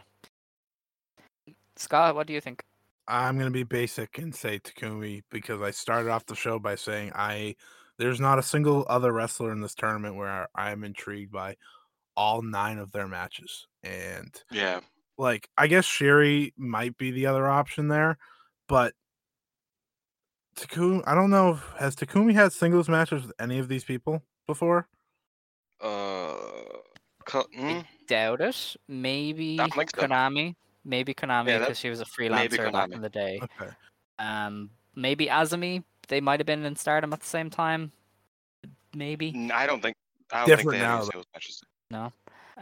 G: Scott, what do you think?
I: I'm gonna be basic and say Takumi because I started off the show by saying I there's not a single other wrestler in this tournament where I'm intrigued by all nine of their matches. And
H: Yeah.
I: like I guess Syuri might be the other option there, but Takumi I don't know if has Takumi had singles matches with any of these people before?
H: Uh, co- mm,
G: Doubt it. Maybe
H: don't think so.
G: Konami.Maybe Konami
H: Yeah,
G: because she was a freelancer back in the day.
I: Okay.
G: Um, maybe Azumi. They might have been in Stardom at the same time. Maybe.
H: n- I don't think I don't
I: Different
H: think they
I: now,
H: any
I: though.
H: matches.
G: No.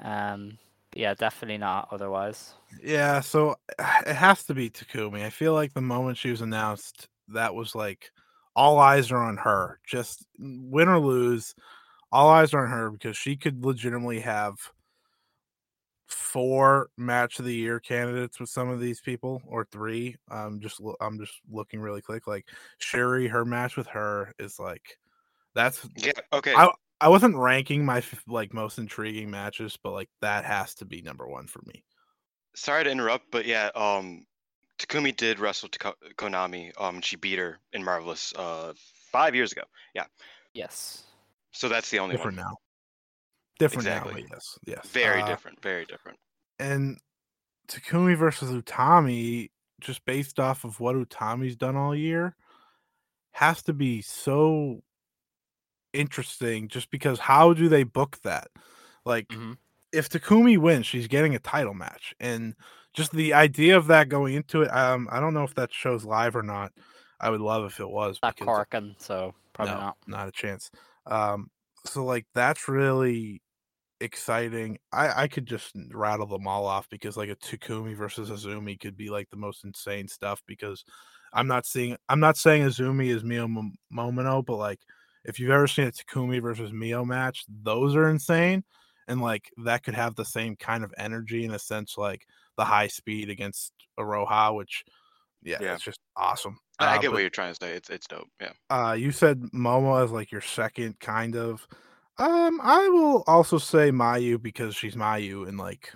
G: Um. Yeah, definitely not. Otherwise.
I: Yeah, so it has to be Takumi. I feel like the moment she was announced, that was like all eyes are on her. Just win or lose, all eyes are on her because she could legitimately have four match of the year candidates with some of these people or three. Um just I'm just looking really quick like Syuri her match with her is like that's
H: Yeah. Okay.
I: I I wasn't ranking my like most intriguing matches, but like that has to be number 1 for me.
H: sorry to interrupt, but yeah, um, Takumi did wrestle Tako- Konami. Um, she beat her in Marvelous uh five years ago. Yeah,
G: Yes.
H: so that's the only
I: Different
H: one.
I: For now. Different
H: Exactly.
I: now, yes, yes.
H: Very
I: Uh,
H: different. Very different.
I: And Takumi versus Utami, just based off of what Utami's done all year, has to be so interesting. Just because how do they book that? Like,
G: Mhm.
I: if Takumi wins, she's getting a title match, and just the idea of that going into it. Um, I don't know if that show's live or not. I would love if it was.
G: That
I: because-
G: Corkin, so probably
I: no,
G: not.
I: not a chance. Um, so like that's really exciting. I I could just rattle them all off because like a Takumi versus Azumi could be like the most insane stuff because I'm not seeing I'm not saying Azumi is Mio Mo- Momono, but like if you've ever seen a Takumi versus Mio match, those are insane. And like that could have the same kind of energy in a sense, like the high speed against Iroha, which yeah,
H: Yeah.
I: it's just awesome.
H: I I
I: Uh,
H: get
I: but-
H: what you're trying to say. It's it's dope. Yeah.
I: uh, you said Momo as like your second kind of. Um, I will also say Mayu because she's Mayu, and like,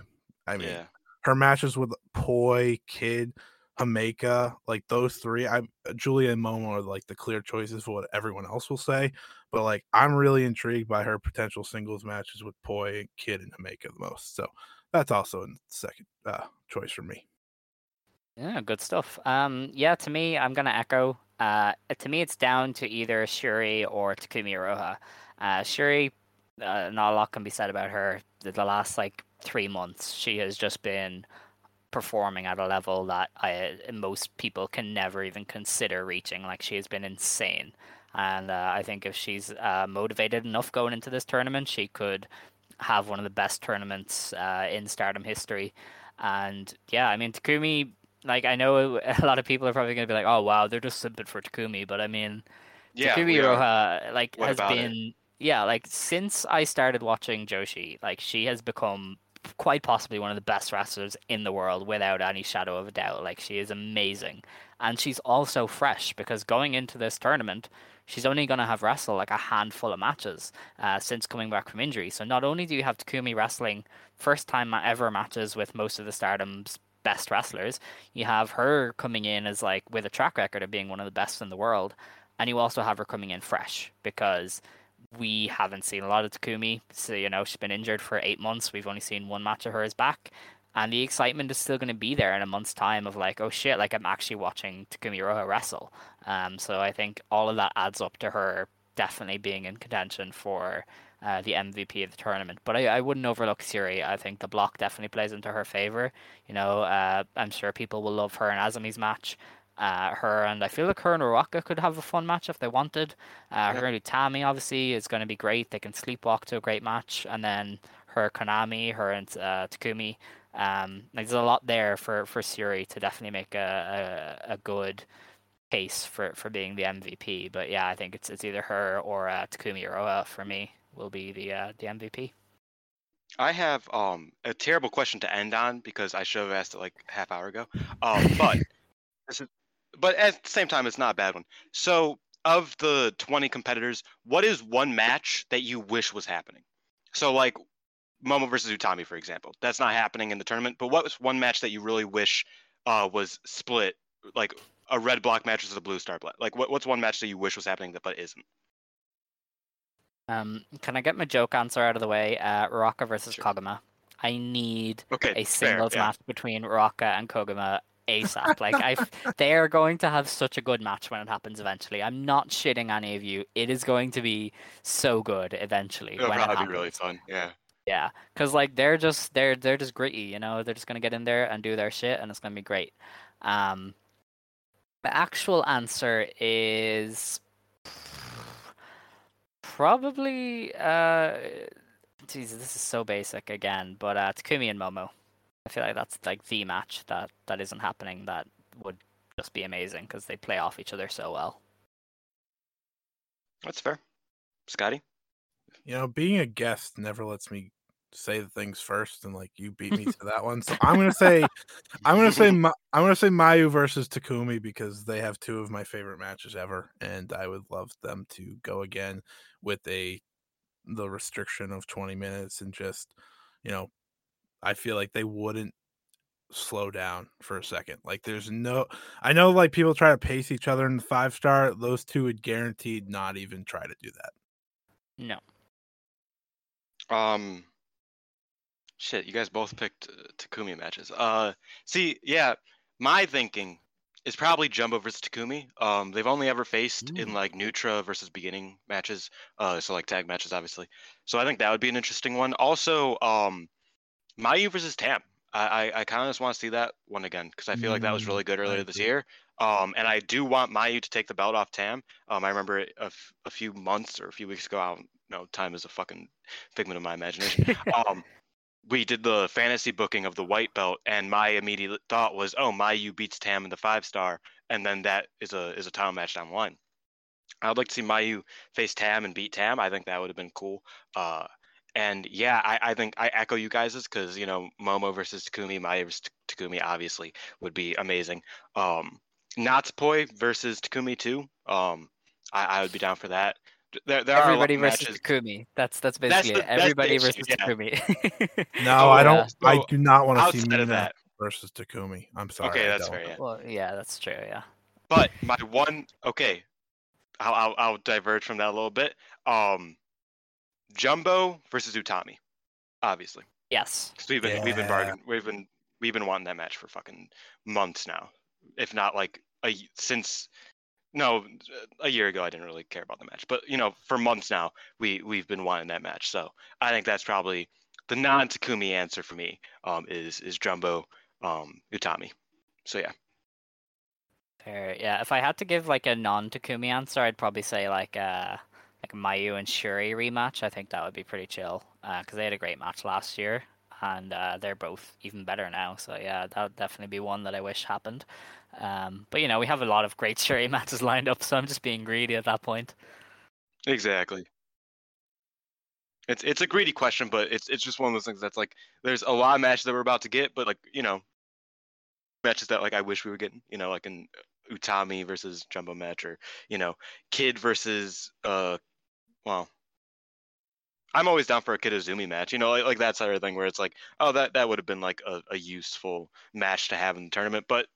I: I mean,
H: Yeah.
I: her matches with Poi, Kid, Himeka, like those three. I Giulia and Momo are like the clear choices for what everyone else will say, but like I'm really intrigued by her potential singles matches with Poi, Kid, and Himeka the most. So that's also a second uh, choice for me.
G: Yeah, good stuff. Um, yeah, to me, I'm gonna echo. Uh, to me, it's down to either Syuri or Takumi Iroha. Uh, Syuri, uh, not a lot can be said about her. The, the last like three months, she has just been performing at a level that I, most people can never even consider reaching. Like she has been insane, and uh, I think if she's uh, motivated enough going into this tournament, she could have one of the best tournaments uh, in Stardom history. And yeah, I mean Takumi. Like I know [laughs] a lot of people are probably going to be like, "Oh wow, they're just simping for Takumi," but I mean,
H: Yeah.
G: Takumi. Iroha like
H: What
G: has been yeah like since I started watching Joshi, like she has become quite possibly one of the best wrestlers in the world without any shadow of a doubt. Like she is amazing, and she's also fresh because going into this tournament, she's only going to have wrestled like a handful of matches uh, since coming back from injury. So not only do you have Takumi wrestling first time ever matches with most of the Stardom's best wrestlers, you have her coming in as like with a track record of being one of the best in the world, and you also have her coming in fresh because we haven't seen a lot of Takumi. So you know she's been injured for eight months. We've only seen one match of hers back, and the excitement is still going to be there in a month's time of like, oh shit, like I'm actually watching Takumi Iroha wrestle. Um, so I think all of that adds up to her definitely being in contention for uh, the MVP of the tournament. But I, I wouldn't overlook Syuri. I think the block definitely plays into her favor. You know, uh, I'm sure people will love her and Azumi's match. Uh, her and I feel like her and Uraka could have a fun match if they wanted. Uh, Her and Utami obviously is going to be great. They can sleepwalk to a great match, and then her Konami, her and uh, Takumi. Um, like, there's a lot there for for Syuri to definitely make a, a, a good case for, for being the MVP. But yeah, I think it's it's either her or uh, Takumi Iroha for me will be the uh, the MVP.
H: I have um a terrible question to end on because I should have asked it like a half hour ago. Um, but [laughs] this is, but at the same time, it's not a bad one. So, of the 20 competitors, what is one match that you wish was happening? So, like Momo versus Utami, for example, that's not happening in the tournament. But what was one match that you really wish uh, was split, like a red block match versus a blue star block? Like, what, what's one match that you wish was happening that but isn't?
G: Um, can I get my joke answer out of the way? Uh, Raka versus Koguma. I need
H: Okay,
G: a
H: fair,
G: singles
H: yeah.
G: match between Raka and Koguma ASAP. Like I, [laughs] they are going to have such a good match when it happens eventually. I'm not shitting any of you. It is going to be so good eventually.
H: It'll
G: when it
H: probably be really fun. Yeah.
G: Yeah, because like they're just they're they're just gritty, you know. They're just gonna get in there and do their shit, and it's gonna be great. Um, the actual answer is probably uh, Jesus, this is so basic again, but uh, Takumi and Momo. I feel like that's like the match that that isn't happening that would just be amazing because they play off each other so well.
H: That's fair. Scotty?
I: You know, being a guest never lets me say the things first, and like you beat me [laughs] to that one. So I'm gonna say, I'm gonna say, Ma- I'm gonna say Mayu versus Takumi because they have two of my favorite matches ever, and I would love them to go again with a the restriction of 20 minutes and just, you know, I feel like they wouldn't slow down for a second. Like there's no I know like people try to pace each other in the five star, those two would guaranteed not even try to do that.
G: No.
H: Um, shit, you guys both picked uh, Takumi matches. Uh, see, yeah, my thinking is probably Jumbo versus Takumi. Um, they've only ever faced in like Nutra versus beginning matches. Uh, so like tag matches, obviously. So I think that would be an interesting one. Also, um, Mayu versus Tam. I I, I kind of just want to see that one again because I feel like that was really good earlier this year. Um, and I do want Mayu to take the belt off Tam. Um, I remember a, f- a few months or a few weeks ago. I don't know. Time is a fucking figment of my imagination. [laughs] um, we did the fantasy booking of the white belt, and my immediate thought was, "Oh, Mayu beats Tam in the five star, and then that is a is a title match down the line." I would like to see Mayu face Tam and beat Tam. I think that would have been cool. Uh, and yeah, I, I think I echo you guys' because you know Momo versus Takumi, Mayu versus Takumi obviously would be amazing. Um, Natsupoi versus Takumi too. Um, I, I would be down for that. There, there
G: Everybody
H: are a
G: versus
H: matches.
G: Takumi. That's that's
H: That's
G: basically
H: the-
G: it.
H: that's the
G: Everybody
H: issue,
G: versus
H: yeah.
G: Takumi. [laughs]
I: No,
H: Oh,
I: I don't I do not want to see Mina
H: that-
I: versus Takumi. I'm sorry.
H: Okay, that's fair. Yeah.
G: well, yeah, that's true. Yeah.
H: But my one, okay, I'll, I'll I'll diverge from that a little bit. Um, Jumbo versus Utami, obviously,
G: Yes.
H: because we've been we've been
I: Yeah.
H: bargain, we've been we've been wanting that match for fucking months now, if not like a since. No, a year ago I didn't really care about the match, but you know, for months now we we've been wanting that match. So I think that's probably the non Takumi answer for me. Um, is is Jumbo, um, Utami. So yeah.
G: Fair. Yeah. If I had to give like a non Takumi answer, I'd probably say like uh like Mayu and Syuri rematch. I think that would be pretty chill because they had a great match last year and uh, they're both even better now. So yeah, that would definitely be one that I wish happened. Um, but you know, we have a lot of great [laughs] Syuri matches lined up, so I'm just being greedy at that point.
H: Exactly. It's it's a greedy question, but it's it's just one of those things that's like there's a lot of matches that we're about to get, but like you know, matches that like I wish we were getting. You know, like an Utami versus Jumbo match, or you know, Kid versus uh, well, I'm always down for a Kid Azumi match. You know, like like that sort of thing where it's like, oh, that that would have been like a, a useful match to have in the tournament, but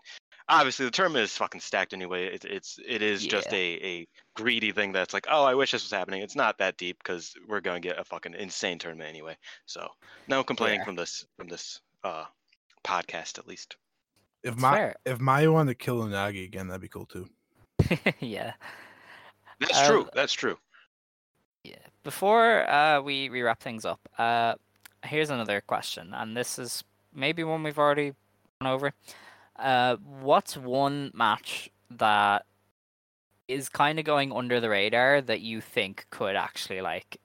H: obviously the tournament is fucking stacked anyway. It's it's it is just a a greedy thing that's like, oh, I wish this was happening. It's not that deep because we're going to get a fucking insane tournament anyway. So no complaining
G: Yeah.
H: from this from this uh podcast at least.
I: If
G: That's
I: my
G: fair.
I: if Mayu wanted to kill Unagi again, that'd be cool too. [laughs]
G: yeah.
H: That's
G: Uh,
H: true. That's true.
G: Before uh, we, we wrap things up, uh, here's another question, and this is maybe one we've already gone over. Uh, what's one match that is kind of going under the radar that you think could actually like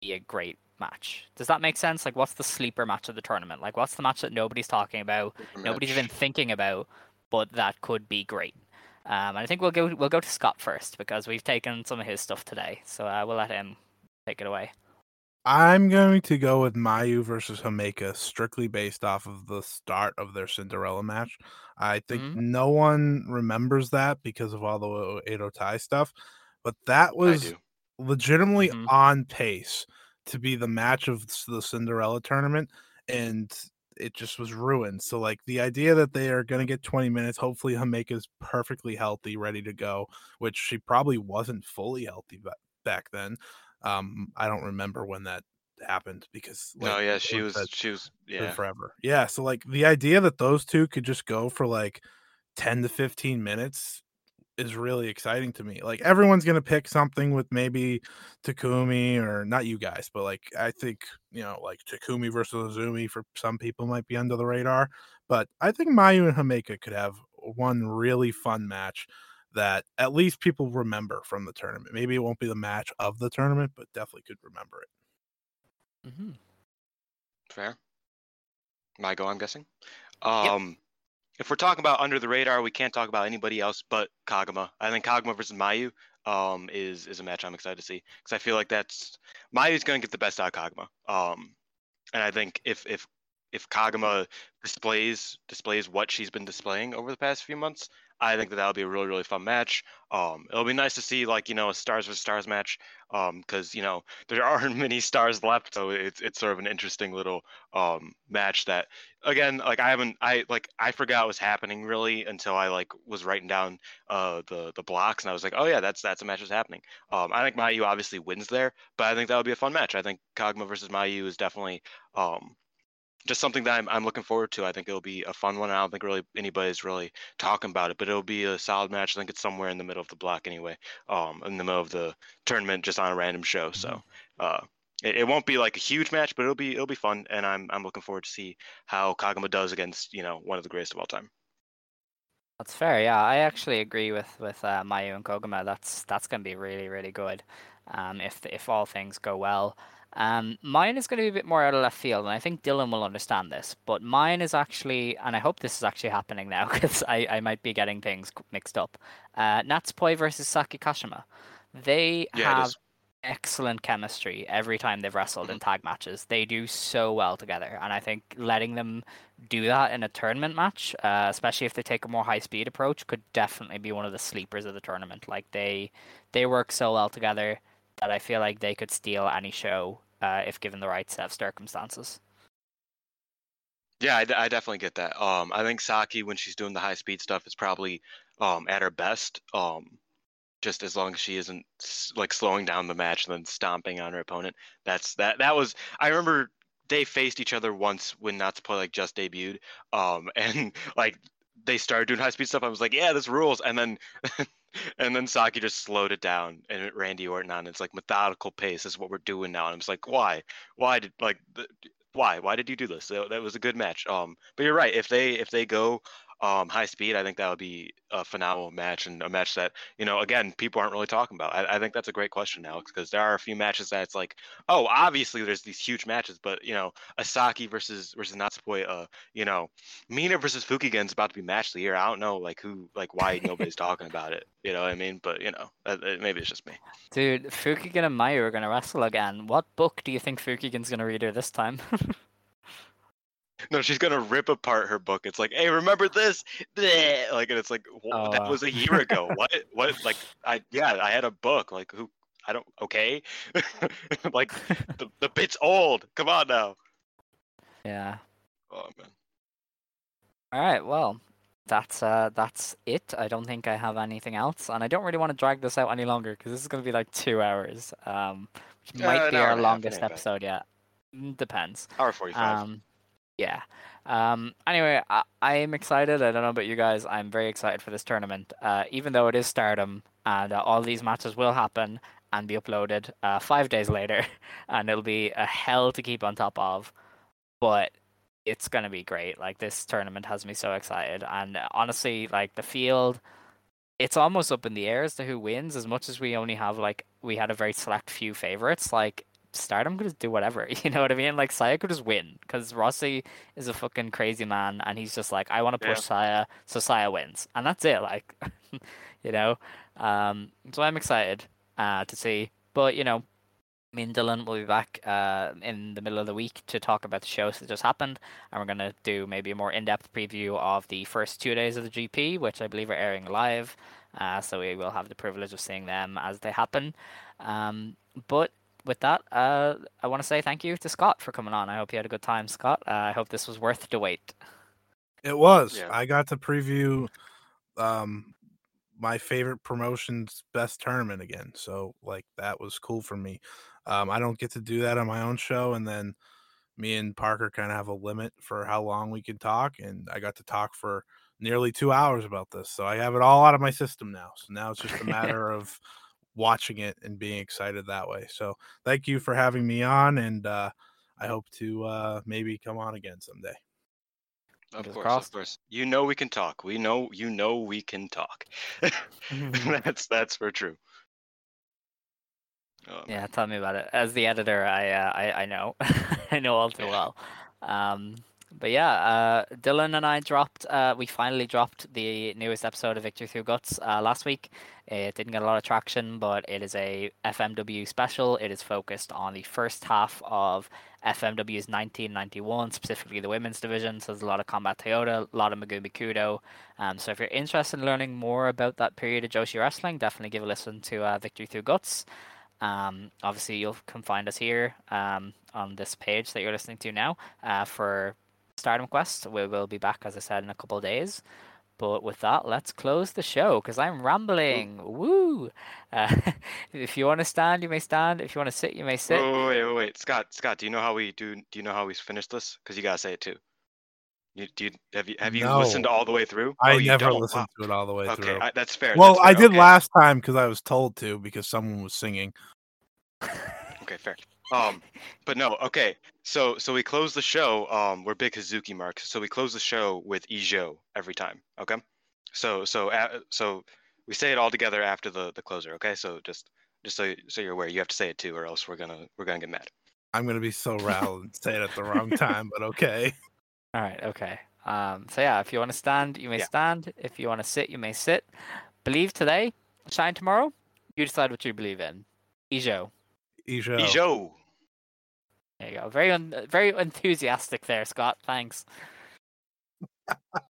G: be a great match? Does that make sense? Like, what's the sleeper match of the tournament? Like, what's the match that nobody's talking about, nobody's even thinking about, but that could be great? Um, and I think we'll go we'll go to Scott first because we've taken some of his stuff today, so uh, we'll let him take it away.
I: I'm going to go with Mayu versus Himeka strictly based off of the start of their Cinderella match. I think
G: Mhm.
I: no one remembers that because of all the Edo Tai stuff, but that was
H: do.
I: legitimately
G: Mhm.
I: on pace to be the match of the Cinderella tournament and it just was ruined. So like the idea that they are going to get 20 minutes, hopefully Himeka's perfectly healthy, ready to go, which she probably wasn't fully healthy ba- back then. Um, I don't remember when that happened because
H: No,
I: like
H: yeah, she was she was yeah.
I: forever. Yeah, so like the idea that those two could just go for like 10 to 15 minutes is really exciting to me. Like everyone's gonna pick something with maybe Takumi or not you guys, but like I think you know like Takumi versus Azumi for some people might be under the radar. But I think Mayu and Himeka could have one really fun match that at least people remember from the tournament. Maybe it won't be the match of the tournament, but definitely could remember it.
G: Mm-hmm.
H: Fair. My go, I'm guessing. Um, if we're talking about under the radar, we can't talk about anybody else but Koguma. I think Koguma versus Mayu um is is a match I'm excited to see because I feel like that's Mayu's gonna get the best out of Koguma. Um, and I think if if if Koguma displays displays what she's been displaying over the past few months, I think that that'll be a really really fun match. Um, it'll be nice to see like you know a stars versus stars match. Um, because you know [laughs] there aren't [laughs] many stars left, so it's it's sort of an interesting little um match that again like I haven't I like I forgot was happening really until I like was writing down uh the the blocks and I was like oh yeah that's that's a match that's happening. Um, I think Mayu obviously wins there, but I think that would be a fun match. I think Koguma versus Mayu is definitely um just something that I'm, I'm looking forward to. I think it'll be a fun one. I don't think really anybody's really talking about it, but it'll be a solid match. I think it's somewhere in the middle of the block anyway, um, in the middle of the tournament, just on a random show. So uh, it, it won't be like a huge match, but it'll be it'll be fun, and I'm I'm looking forward to see how Koguma does against you know one of the greatest of all time.
G: That's fair. Yeah, I actually agree with with uh, Mayu and Koguma. That's that's going to be really really good. Um, if if all things go well. Um, mine is going to be a bit more out of left field, and I think Dylan will understand this. But mine is actually, and I hope this is actually happening now [laughs] because I, I might be getting things mixed up. Uh, Natsupoi versus Saki Kashima. They
H: Yeah,
G: have excellent chemistry every time they've wrestled in tag matches. They do so well together, and I think letting them do that in a tournament match, uh, especially if they take a more high speed approach, could definitely be one of the sleepers of the tournament. Like they they work so well together that I feel like they could steal any show uh, if given the right set of circumstances.
H: Yeah, I, d- I definitely get that. Um, I think Saki when she's doing the high speed stuff is probably um at her best. Um, just as long as she isn't like slowing down the match and then stomping on her opponent. That's that. That was I remember they faced each other once when Natsupoi like just debuted. Um, [laughs] and like they started doing high speed stuff. I was like, yeah, this rules. And then [laughs] and then Saki just slowed it down and it Randy Orton on. It's like methodical pace is what we're doing now. And I'm just like, why? Why did like the, why? Why did you do this? That, that was a good match. Um, but you're right. If they if they go um high speed, I think that would be a phenomenal match and a match that you know again people aren't really talking about. I, I think that's a great question, Alex, because there are a few matches that it's like, oh, obviously there's these huge matches, but you know Asaki versus versus Natsupoi, uh, you know, Mina versus Fukigen's about to be match of the year. I don't know like who like why nobody's talking about it. You know what I mean? But you know, maybe it's just me.
G: Dude, Fukigen and Mayu are going to wrestle again. What book do you think Fukigen's going to read her this time? [laughs]
H: No, she's gonna rip apart her book. It's like, hey, remember this? Bleh. Like, and it's like,
G: Oh,
H: that
G: wow.
H: was a year ago. [laughs] what? What? Like, I yeah, I had a book. Like, who? I don't. Okay. [laughs] like, the the bit's old. Come on now.
G: yeah.
H: Oh man.
G: All right. Well, that's uh that's it. I don't think I have anything else, and I don't really want to drag this out any longer because this is going to be like two hours, um, which
H: Uh,
G: might be our
H: and a half,
G: longest episode yet. Mm, Depends.
H: Hour forty-five.
G: Um, yeah. Um, anyway, I, am excited. I don't know about you guys. I'm very excited for this tournament. Uh, even though it is Stardom and uh, all these matches will happen, and be uploaded uh, five days later, [laughs] and it'll be a hell to keep on top of. But it's gonna be great. Like this tournament has me so excited, and honestly, like the field, it's almost up in the air as to who wins. As much as we only have like we had a very select few favorites, like Stardom could just do whatever. [laughs] You know what I mean? Like Saya could just win because Rossy is a fucking crazy man, and he's just like, I want to push
H: Yeah.
G: Saya, so Saya wins, and that's it. Like, [laughs] you know. Um, so I'm excited uh, to see. But you know, me and Dylan will be back uh, in the middle of the week to talk about the shows that just happened, and we're gonna do maybe a more in-depth preview of the first two days of the GP, which I believe are airing live. Uh, so we will have the privilege of seeing them as they happen. Um, but with that, uh, I want to say thank you to Scott for coming on. I hope you had a good time, Scott. Uh, I hope this was worth the wait.
I: It was.
H: Yeah.
I: I got to preview um my favorite promotion's best tournament again. So like that was cool for me. Um I don't get to do that on my own show and then me and Parker kind of have a limit for how long we can talk and I got to talk for nearly 2 hours about this. So I have it all out of my system now. So now it's just a [laughs] matter of watching it and being excited that way. So thank you for having me on and uh I hope to uh maybe come on again someday.
H: Of course,
G: crossed.
H: of course. You know we can talk. We know you know we can talk. [laughs] [laughs] that's that's for true. Oh,
G: Yeah, tell me about it. As the editor, I uh, I, I know, [laughs] I know all too well. Um, but yeah, uh, Dylan and I dropped. Uh, we finally dropped the newest episode of Victory Through Guts uh, last week. It didn't get a lot of traction, but it is a FMW special. It is focused on the first half of FMW's 1991, specifically the women's division. So there's a lot of Combat Toyota, a lot of Megumi Kudo. Um, so if you're interested in learning more about that period of Joshi wrestling, definitely give a listen to uh, Victory Through Guts. Um, obviously, you'll come find us here um, on this page that you're listening to now uh, for Stardom Quest. We will be back, as I said, in a couple of days. But with that, let's close the show because I'm rambling. Woo! [laughs] Uh, if you want to stand, you may stand. If you want to sit, you may sit.
H: Wait, wait, wait, wait, wait. Scott, Scott, do you know how we do? Do you know how we finish this? Because you gotta say it too. You, do you have you have you listened all the way through?
I: I
H: Oh,
I: never
H: don't?
I: listened
H: Wow.
I: to it all the way
H: Okay,
I: through.
H: I, that's fair.
I: well,
H: that's
I: I did
H: okay.
I: last time because I was told to because someone was singing.
H: Okay, fair. Um, but no, okay. So so we close the show. Um, we're big Hazuki marks, so we close the show with Ijo every time. Okay. So so uh, so we say it all together after the the closer. Okay. So just just so so you're aware, you have to say it too, or else we're gonna we're gonna get mad.
I: I'm gonna be so rattled and say it at the wrong time, but okay. [laughs]
G: All right, okay. Um, so yeah, if you want to stand, you may
H: Yeah.
G: stand. If you want to sit, you may sit. Believe today, shine tomorrow. You decide what you believe in. Ijo.
I: Ijo.
H: Ijo.
G: There you go. Very un- very enthusiastic there, Scott. Thanks. [laughs]